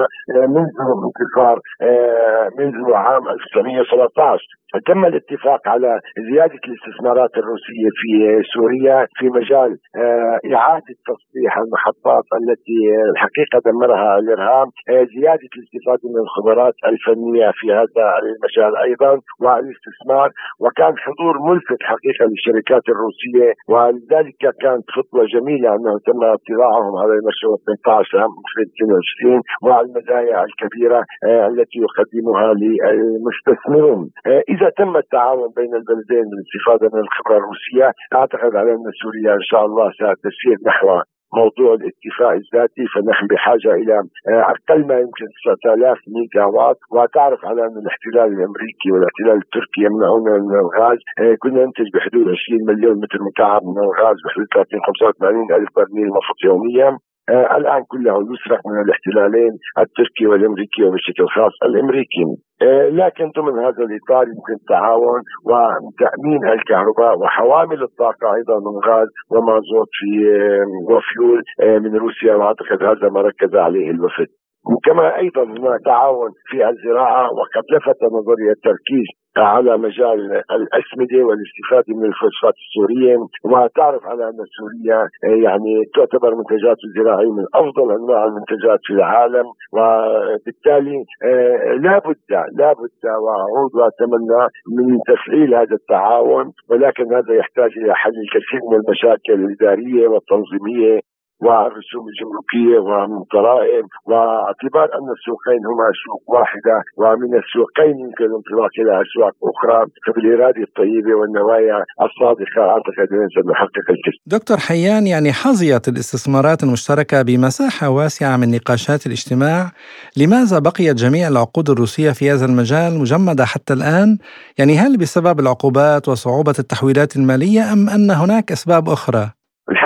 منذ انتصار آه، منذ عام 1917 تم الاتفاق على زيادة الاستثمارات الروسية في سوريا في مجال آه، إعادة تصليح المحطات التي الحقيقة دمرها الإرهاب آه، زيادة الاستفادة من الخبرات الفنية في هذا المجال أيضا والاستثمار وكان حضور ملفت حقيقة للشركات الروسية ولذلك كانت خطوة جميلة أنه تم اطلاعهم على المشروع 18 عام 2022 وعلى المزايا الكبيرة آه، التي يقدمها للمستثمرون. إذا تم التعاون بين البلدين للاستفاده من الخبرة الروسية. أعتقد على أن سوريا إن شاء الله ستسير نحو موضوع الاكتفاء الذاتي. فنحن بحاجة إلى آه، أقل ما يمكن 9000 ميجا وات وتعرف على أن الاحتلال الأمريكي والاحتلال التركي يمنعون من الغاز. آه، كنا ننتج بحدود 20 مليون متر مكعب من الغاز بحدود 30 85 ألف برميل نفط يوميا. الآن كله يسرق من الاحتلالين التركي والأمريكي وبشكل خاص الأمريكي. آه لكن ضمن هذا الإطار يمكن التعاون وتأمين الكهرباء وحوامل الطاقة أيضا من غاز ومازوت في آه وفيول آه، من روسيا وأعتقد هذا ما ركز عليه الوفد. وكما أيضا هناك تعاون في الزراعة وقد لفت نظري التركيز على مجال الأسمدة والاستفادة من الفوسفات السورية. وتعرف على أن سوريا يعني تعتبر منتجات الزراعيه من أفضل أنواع المنتجات في العالم. وبالتالي لا بد لا بد وأعود وأتمنى من تفعيل هذا التعاون. ولكن هذا يحتاج إلى حل الكثير من المشاكل الإدارية والتنظيمية. والرسوم الجمركية ومن الضرائب واعتبار أن السوقين هما سوق واحدة ومن السوقين يمكن الانطلاق إلى أسواق أخرى فبالإرادة الطيبة والنوايا الصادقة أعتقد أن نحقق الكثير دكتور حيان يعني حظيت الاستثمارات المشتركة بمساحة واسعة من نقاشات الاجتماع لماذا بقيت جميع العقود الروسية في هذا المجال مجمدة حتى الآن؟ يعني هل بسبب العقوبات وصعوبة التحويلات المالية أم أن هناك أسباب أخرى؟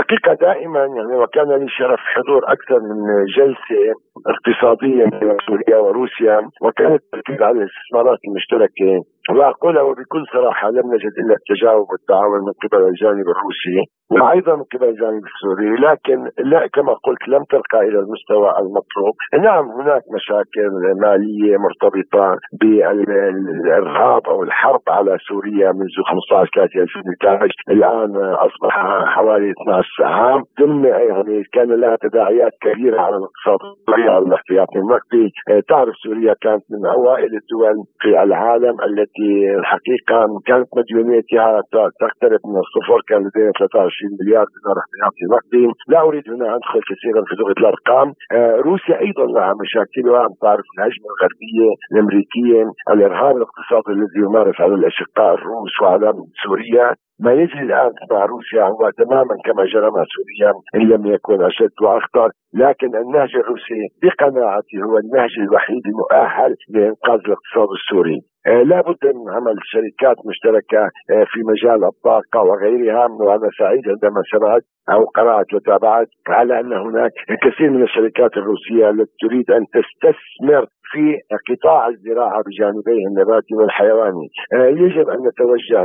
الحقيقة دائما يعني وكان لي شرف حضور أكثر من جلسة اقتصادية بين سوريا وروسيا وكانت التركيز على الاستثمارات المشتركة واقولها وبكل صراحة لم نجد إلا التجاوب والتعاون من قبل الجانب الروسي وأيضا من قبل الجانب السوري لكن لا كما قلت لم ترقى إلى المستوى المطلوب. نعم هناك مشاكل مالية مرتبطة بالإرهاب أو الحرب على سوريا منذ 15 3 2011 الآن أصبح حوالي 12 عام. ثم يعني كان لها تداعيات كبيرة على الاقتصاد على الاحتياطي النقدي تعرف سوريا كانت من أوائل الدول في العالم التي الحقيقة كانت مديونيتها تقترب من الصفر كان لدينا 23 مليار دولار احتياطي نقدي لا أريد هنا أن أدخل كثيرا في لغة الأرقام. آه، روسيا أيضا لها مشاكلها تعرف الهجمة الغربية الأمريكية الإرهاب الاقتصادي الذي يمارس على الأشقاء الروس وعلى سوريا. ما يجري الان مع روسيا هو تماما كما جرى مع سوريا إن لم يكن أشد وأخطر، لكن النهج الروسي بقناعتي هو النهج الوحيد المؤهل لإنقاذ الاقتصاد السوري. آه لا بد من عمل شركات مشتركة آه في مجال الطاقة وغيرها وأنا سعيد عندما سمعت أو قرأت وتابعت على أن هناك كثير من الشركات الروسية التي تريد أن تستثمر في قطاع الزراعة بجانبيه النباتي والحيواني آه يجب أن نتوجه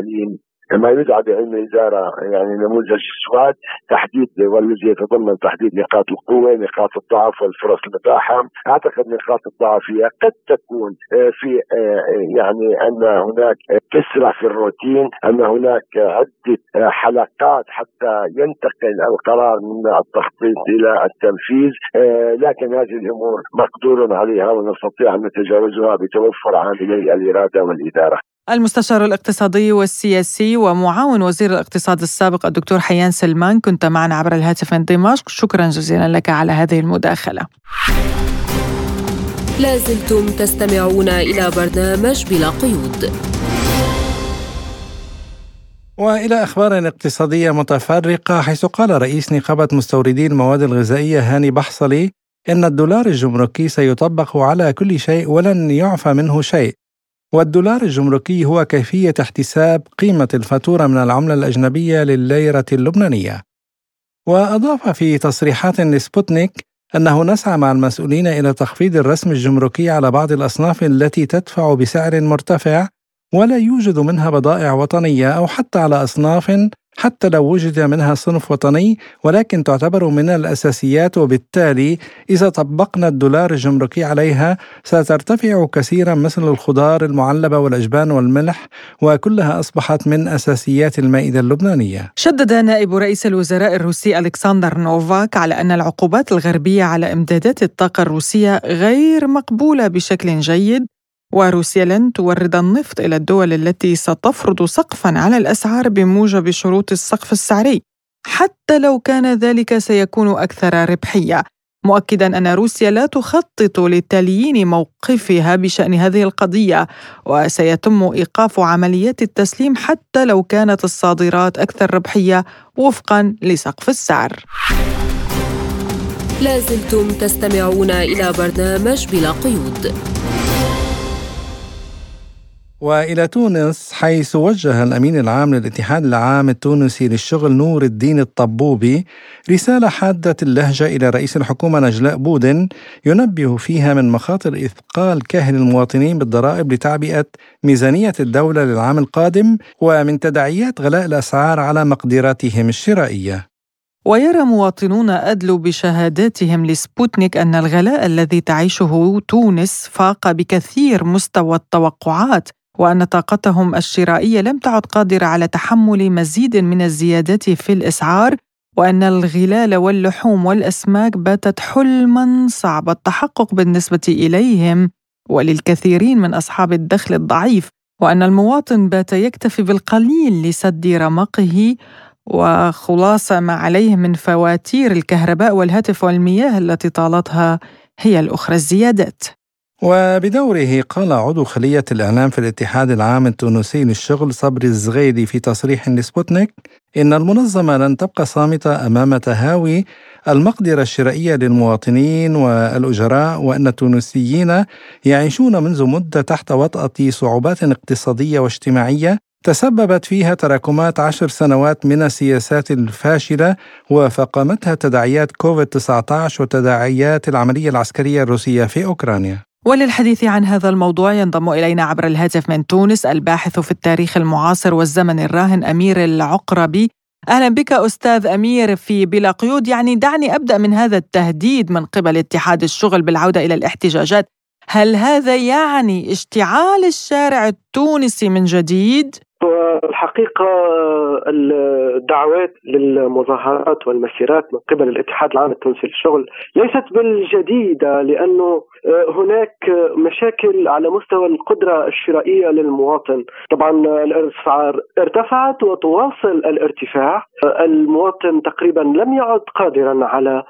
ما يدعى بعلم الإدارة يعني نموذج سواد تحديد والذي يتضمن تحديد نقاط القوة نقاط الضعف والفرص المتاحة. أعتقد نقاط الضعف هي قد تكون آه، في آه، يعني أن هناك كسرة في الروتين أن هناك عدة آه، حلقات حتى ينتقل القرار من التخطيط إلى التنفيذ. لكن هذه الأمور مقدور عليها ونستطيع أن نتجاوزها بتوفر عاملي الإرادة والإدارة. المستشار الاقتصادي والسياسي ومعاون وزير الاقتصاد السابق الدكتور حيان سلمان كنت معنا عبر الهاتف من دمشق. شكرا جزيلا لك على هذه المداخلة. لازلتم تستمعون إلى برنامج بلا قيود. وإلى أخبار اقتصادية متفرقة حيث قال رئيس نقابة مستوردي المواد الغذائية هاني بحصلي إن الدولار الجمركي سيطبق على كل شيء ولن يعفى منه شيء. والدولار الجمركي هو كيفية احتساب قيمة الفاتورة من العملة الأجنبية لليرة اللبنانية. وأضاف في تصريحات لسبوتنيك أنه نسعى مع المسؤولين إلى تخفيض الرسم الجمركي على بعض الأصناف التي تدفع بسعر مرتفع ولا يوجد منها بضائع وطنية أو حتى على أصناف حتى لو وجد منها صنف وطني ولكن تعتبر من الأساسيات وبالتالي إذا طبقنا الدولار الجمركي عليها سترتفع كثيرا مثل الخضار المعلبة والأجبان والملح وكلها أصبحت من أساسيات المائدة اللبنانية. شدد نائب رئيس الوزراء الروسي ألكسندر نوفاك على أن العقوبات الغربية على إمدادات الطاقة الروسية غير مقبولة بشكل جيد وروسيا لن تورد النفط إلى الدول التي ستفرض سقفا على الأسعار بموجب شروط السقف السعري حتى لو كان ذلك سيكون أكثر ربحية مؤكدا أن روسيا لا تخطط لتليين موقفها بشأن هذه القضية وسيتم إيقاف عمليات التسليم حتى لو كانت الصادرات أكثر ربحية وفقا لسقف السعر. لازلتم تستمعون إلى برنامج بلا قيود. وإلى تونس حيث وجه الأمين العام للاتحاد العام التونسي للشغل نور الدين الطبوبي رسالة حادة اللهجة إلى رئيس الحكومة نجلاء بودن ينبه فيها من مخاطر إثقال كاهل المواطنين بالضرائب لتعبئة ميزانية الدولة للعام القادم ومن تداعيات غلاء الأسعار على مقدراتهم الشرائية. ويرى مواطنون أدلوا بشهاداتهم لسبوتنيك أن الغلاء الذي تعيشه تونس فاق بكثير مستوى التوقعات وأن طاقتهم الشرائية لم تعد قادرة على تحمل مزيد من الزيادات في الإسعار وأن الغلال واللحوم والأسماك باتت حلما صعب التحقق بالنسبة إليهم وللكثيرين من أصحاب الدخل الضعيف وأن المواطن بات يكتفي بالقليل لسد رمقه وخلاص ما عليه من فواتير الكهرباء والهاتف والمياه التي طالتها هي الأخرى الزيادات. وبدوره قال عضو خلية الإعلام في الاتحاد العام التونسي للشغل صبري الزغيدي في تصريح لسبوتنيك إن المنظمة لن تبقى صامتة أمام تهاوي المقدرة الشرائية للمواطنين والأجراء وأن التونسيين يعيشون منذ مدة تحت وطأة صعوبات اقتصادية واجتماعية تسببت فيها تراكمات عشر سنوات من السياسات الفاشلة وفقمتها تداعيات كوفيد 19 وتداعيات العملية العسكرية الروسية في أوكرانيا. وللحديث عن هذا الموضوع ينضم إلينا عبر الهاتف من تونس الباحث في التاريخ المعاصر والزمن الراهن أمير العقربي. أهلا بك أستاذ أمير في بلا قيود. يعني دعني أبدأ من هذا التهديد من قبل اتحاد الشغل بالعودة إلى الاحتجاجات. هل هذا يعني اشتعال الشارع التونسي من جديد؟ الحقيقة الدعوات للمظاهرات والمسيرات من قبل الاتحاد العام التونسي للشغل ليست بالجديدة لأنه هناك مشاكل على مستوى القدرة الشرائية للمواطن. طبعا الأسعار ارتفعت وتواصل الارتفاع. المواطن تقريبا لم يعد قادرا على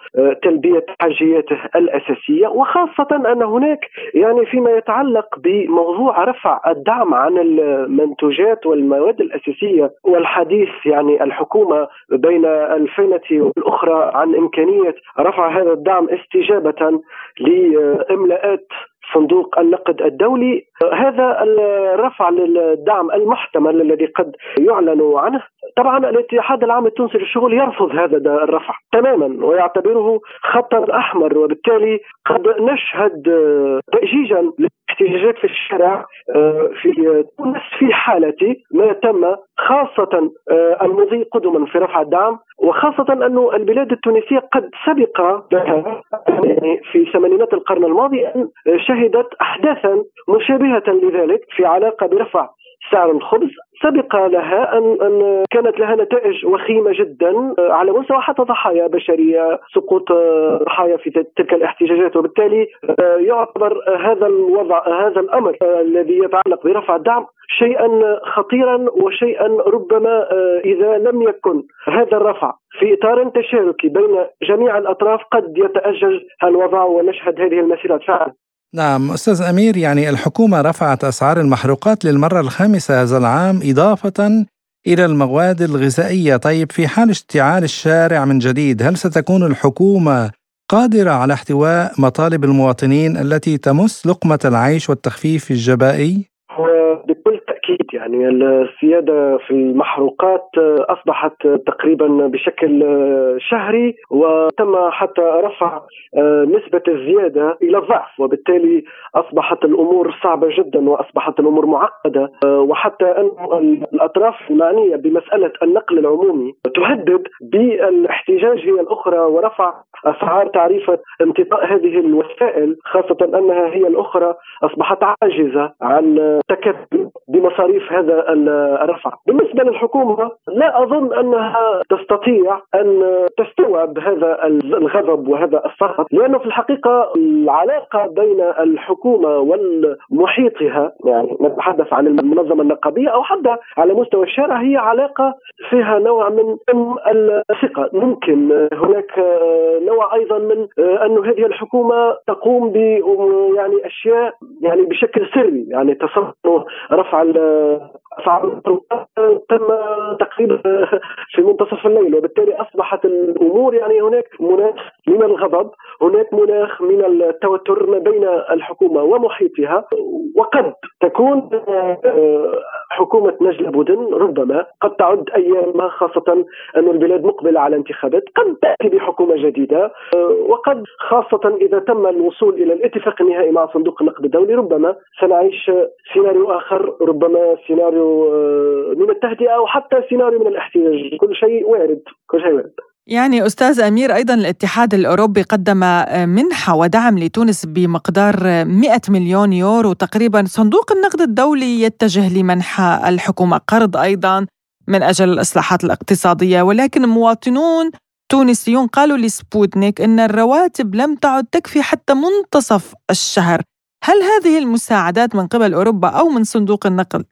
تلبية حاجياته الأساسية وخاصة أن هناك يعني فيما يتعلق بموضوع رفع الدعم عن المنتوجات والمواد الأساسية والحديث يعني الحكومة بين الفينة والأخرى عن إمكانية رفع هذا الدعم استجابة لإملاءات صندوق النقد الدولي هذا الرفع للدعم المحتمل الذي قد يعلن عنه. طبعا الاتحاد العام التونسي للشغل يرفض هذا الرفع تماما ويعتبره خطر أحمر وبالتالي قد نشهد ضجيجا الاحتجاجات في الشارع في تونس في حالة ما تم خاصة المضي قدما في رفع الدعم وخاصة أن البلاد التونسية قد سبق يعني في ثمانينات القرن الماضي أن شهدت أحداثا مشابهة لذلك في علاقة برفع سعر الخبز. سبق لها ان أن كانت لها نتائج وخيمة جدا على مستوى حتى ضحايا بشرية سقوط ضحايا في تلك الاحتجاجات. وبالتالي يعتبر هذا الوضع هذا الأمر الذي يتعلق برفع الدعم شيئا خطيرا وشيئا ربما إذا لم يكن هذا الرفع في إطار تشاركي بين جميع الأطراف قد يتأجج الوضع ونشهد هذه المسيرات فعلا. نعم أستاذ أمير يعني الحكومة رفعت أسعار المحروقات للمرة الخامسة هذا العام إضافة إلى المواد الغذائية طيب في حال اشتعال الشارع من جديد هل ستكون الحكومة قادرة على احتواء مطالب المواطنين التي تمس لقمة العيش والتخفيف الجبائي؟ بكل تأكيد يعني السيادة في المحروقات أصبحت تقريبا بشكل شهري وتم حتى رفع نسبة الزيادة إلى الضعف وبالتالي أصبحت الأمور صعبة جدا وأصبحت الأمور معقدة وحتى أن الأطراف المعنية بمسألة النقل العمومي تهدد بالاحتجاج هي الأخرى ورفع أسعار تعريفة امتطاء هذه الوسائل خاصة أنها هي الأخرى أصبحت عاجزة عن تكفل بمصاريف هذا الرفع. بالنسبة للحكومة لا أظن أنها تستطيع أن تستوعب هذا الغضب وهذا السخط لأنه في الحقيقة العلاقة بين الحكومة ومحيطها يعني نتحدث عن المنظمة النقابية أو حتى على مستوى الشارع هي علاقة فيها نوع من الثقة. ممكن هناك نوع أيضا من أن هذه الحكومة تقوم ب يعني أشياء يعني بشكل سري يعني تصور رفع uh, تم تقريبا في منتصف الليل وبالتالي أصبحت الأمور يعني هناك مناخ من الغضب هناك مناخ من التوتر ما بين الحكومة ومحيطها وقد تكون حكومة نجل بودن ربما قد تعد أيامها خاصة أن البلاد مقبلة على انتخابات قد تأتي بحكومة جديدة وقد خاصة إذا تم الوصول إلى الاتفاق النهائي مع صندوق النقد الدولي ربما سنعيش سيناريو آخر ربما سيناريو من التهدئة أو حتى سيناريو من الاحتجاج كل شيء وارد كل شيء وارد. يعني أستاذ أمير أيضا الاتحاد الأوروبي قدم منحة ودعم لتونس بمقدار 100 مليون يورو تقريبا. صندوق النقد الدولي يتجه لمنح الحكومة قرض أيضا من أجل الإصلاحات الاقتصادية. ولكن مواطنون تونسيون قالوا لسبوتنيك أن الرواتب لم تعد تكفي حتى منتصف الشهر. هل هذه المساعدات من قبل أوروبا أو من صندوق النقد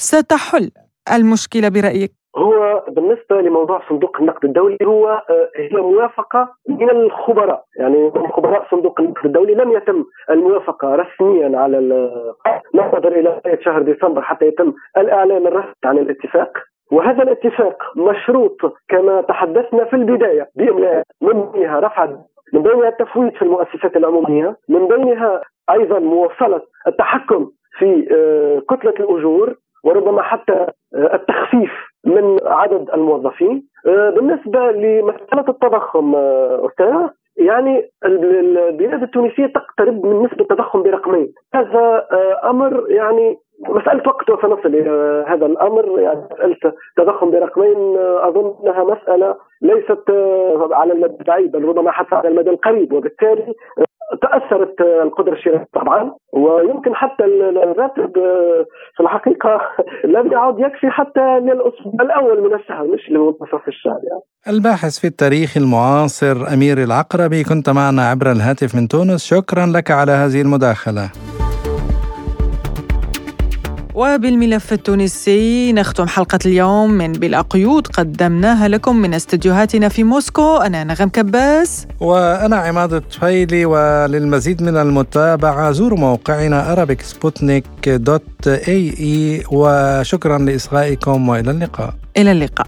ستحل المشكلة برأيك؟ هو بالنسبة لموضوع صندوق النقد الدولي هو هي موافقة من الخبراء. يعني خبراء صندوق النقد الدولي لم يتم الموافقة رسميا على ننتظر إلى شهر ديسمبر حتى يتم الإعلان الرسمي عن الاتفاق. وهذا الاتفاق مشروط كما تحدثنا في البداية بإملاء من بينها رفع من بينها التفويض في المؤسسات العمومية من بينها أيضا مواصلة التحكم في كتلة الأجور. وربما حتى التخفيف من عدد الموظفين. بالنسبة لمسألة التضخم أستاذ يعني البلاد التونسية تقترب من نسبة تضخم برقمين. هذا أمر يعني مسألة وقت وسنصل إلى هذا الأمر يعني مسألة تضخم برقمين أظن أنها مسألة ليست على المدى البعيد بل ربما حتى على المدى القريب وبالتالي تأثرت القدرة الشرائية طبعا ويمكن حتى الراتب في الحقيقة (laughs) لم يعد يكفي حتى للأسبوع الأول من الشهر مش لمنتصف الشهر يعني. الباحث في التاريخ المعاصر أمير العقربي كنت معنا عبر الهاتف من تونس شكرا لك على هذه المداخلة. وبالملف التونسي نختم حلقة اليوم من بلا قيود. قدمناها لكم من استديوهاتنا في موسكو. أنا نغم كباس. وأنا عماد الطفيلي وللمزيد من المتابعة زوروا موقعنا دوت اي اي وشكرا لإصغائكم وإلى اللقاء. إلى اللقاء.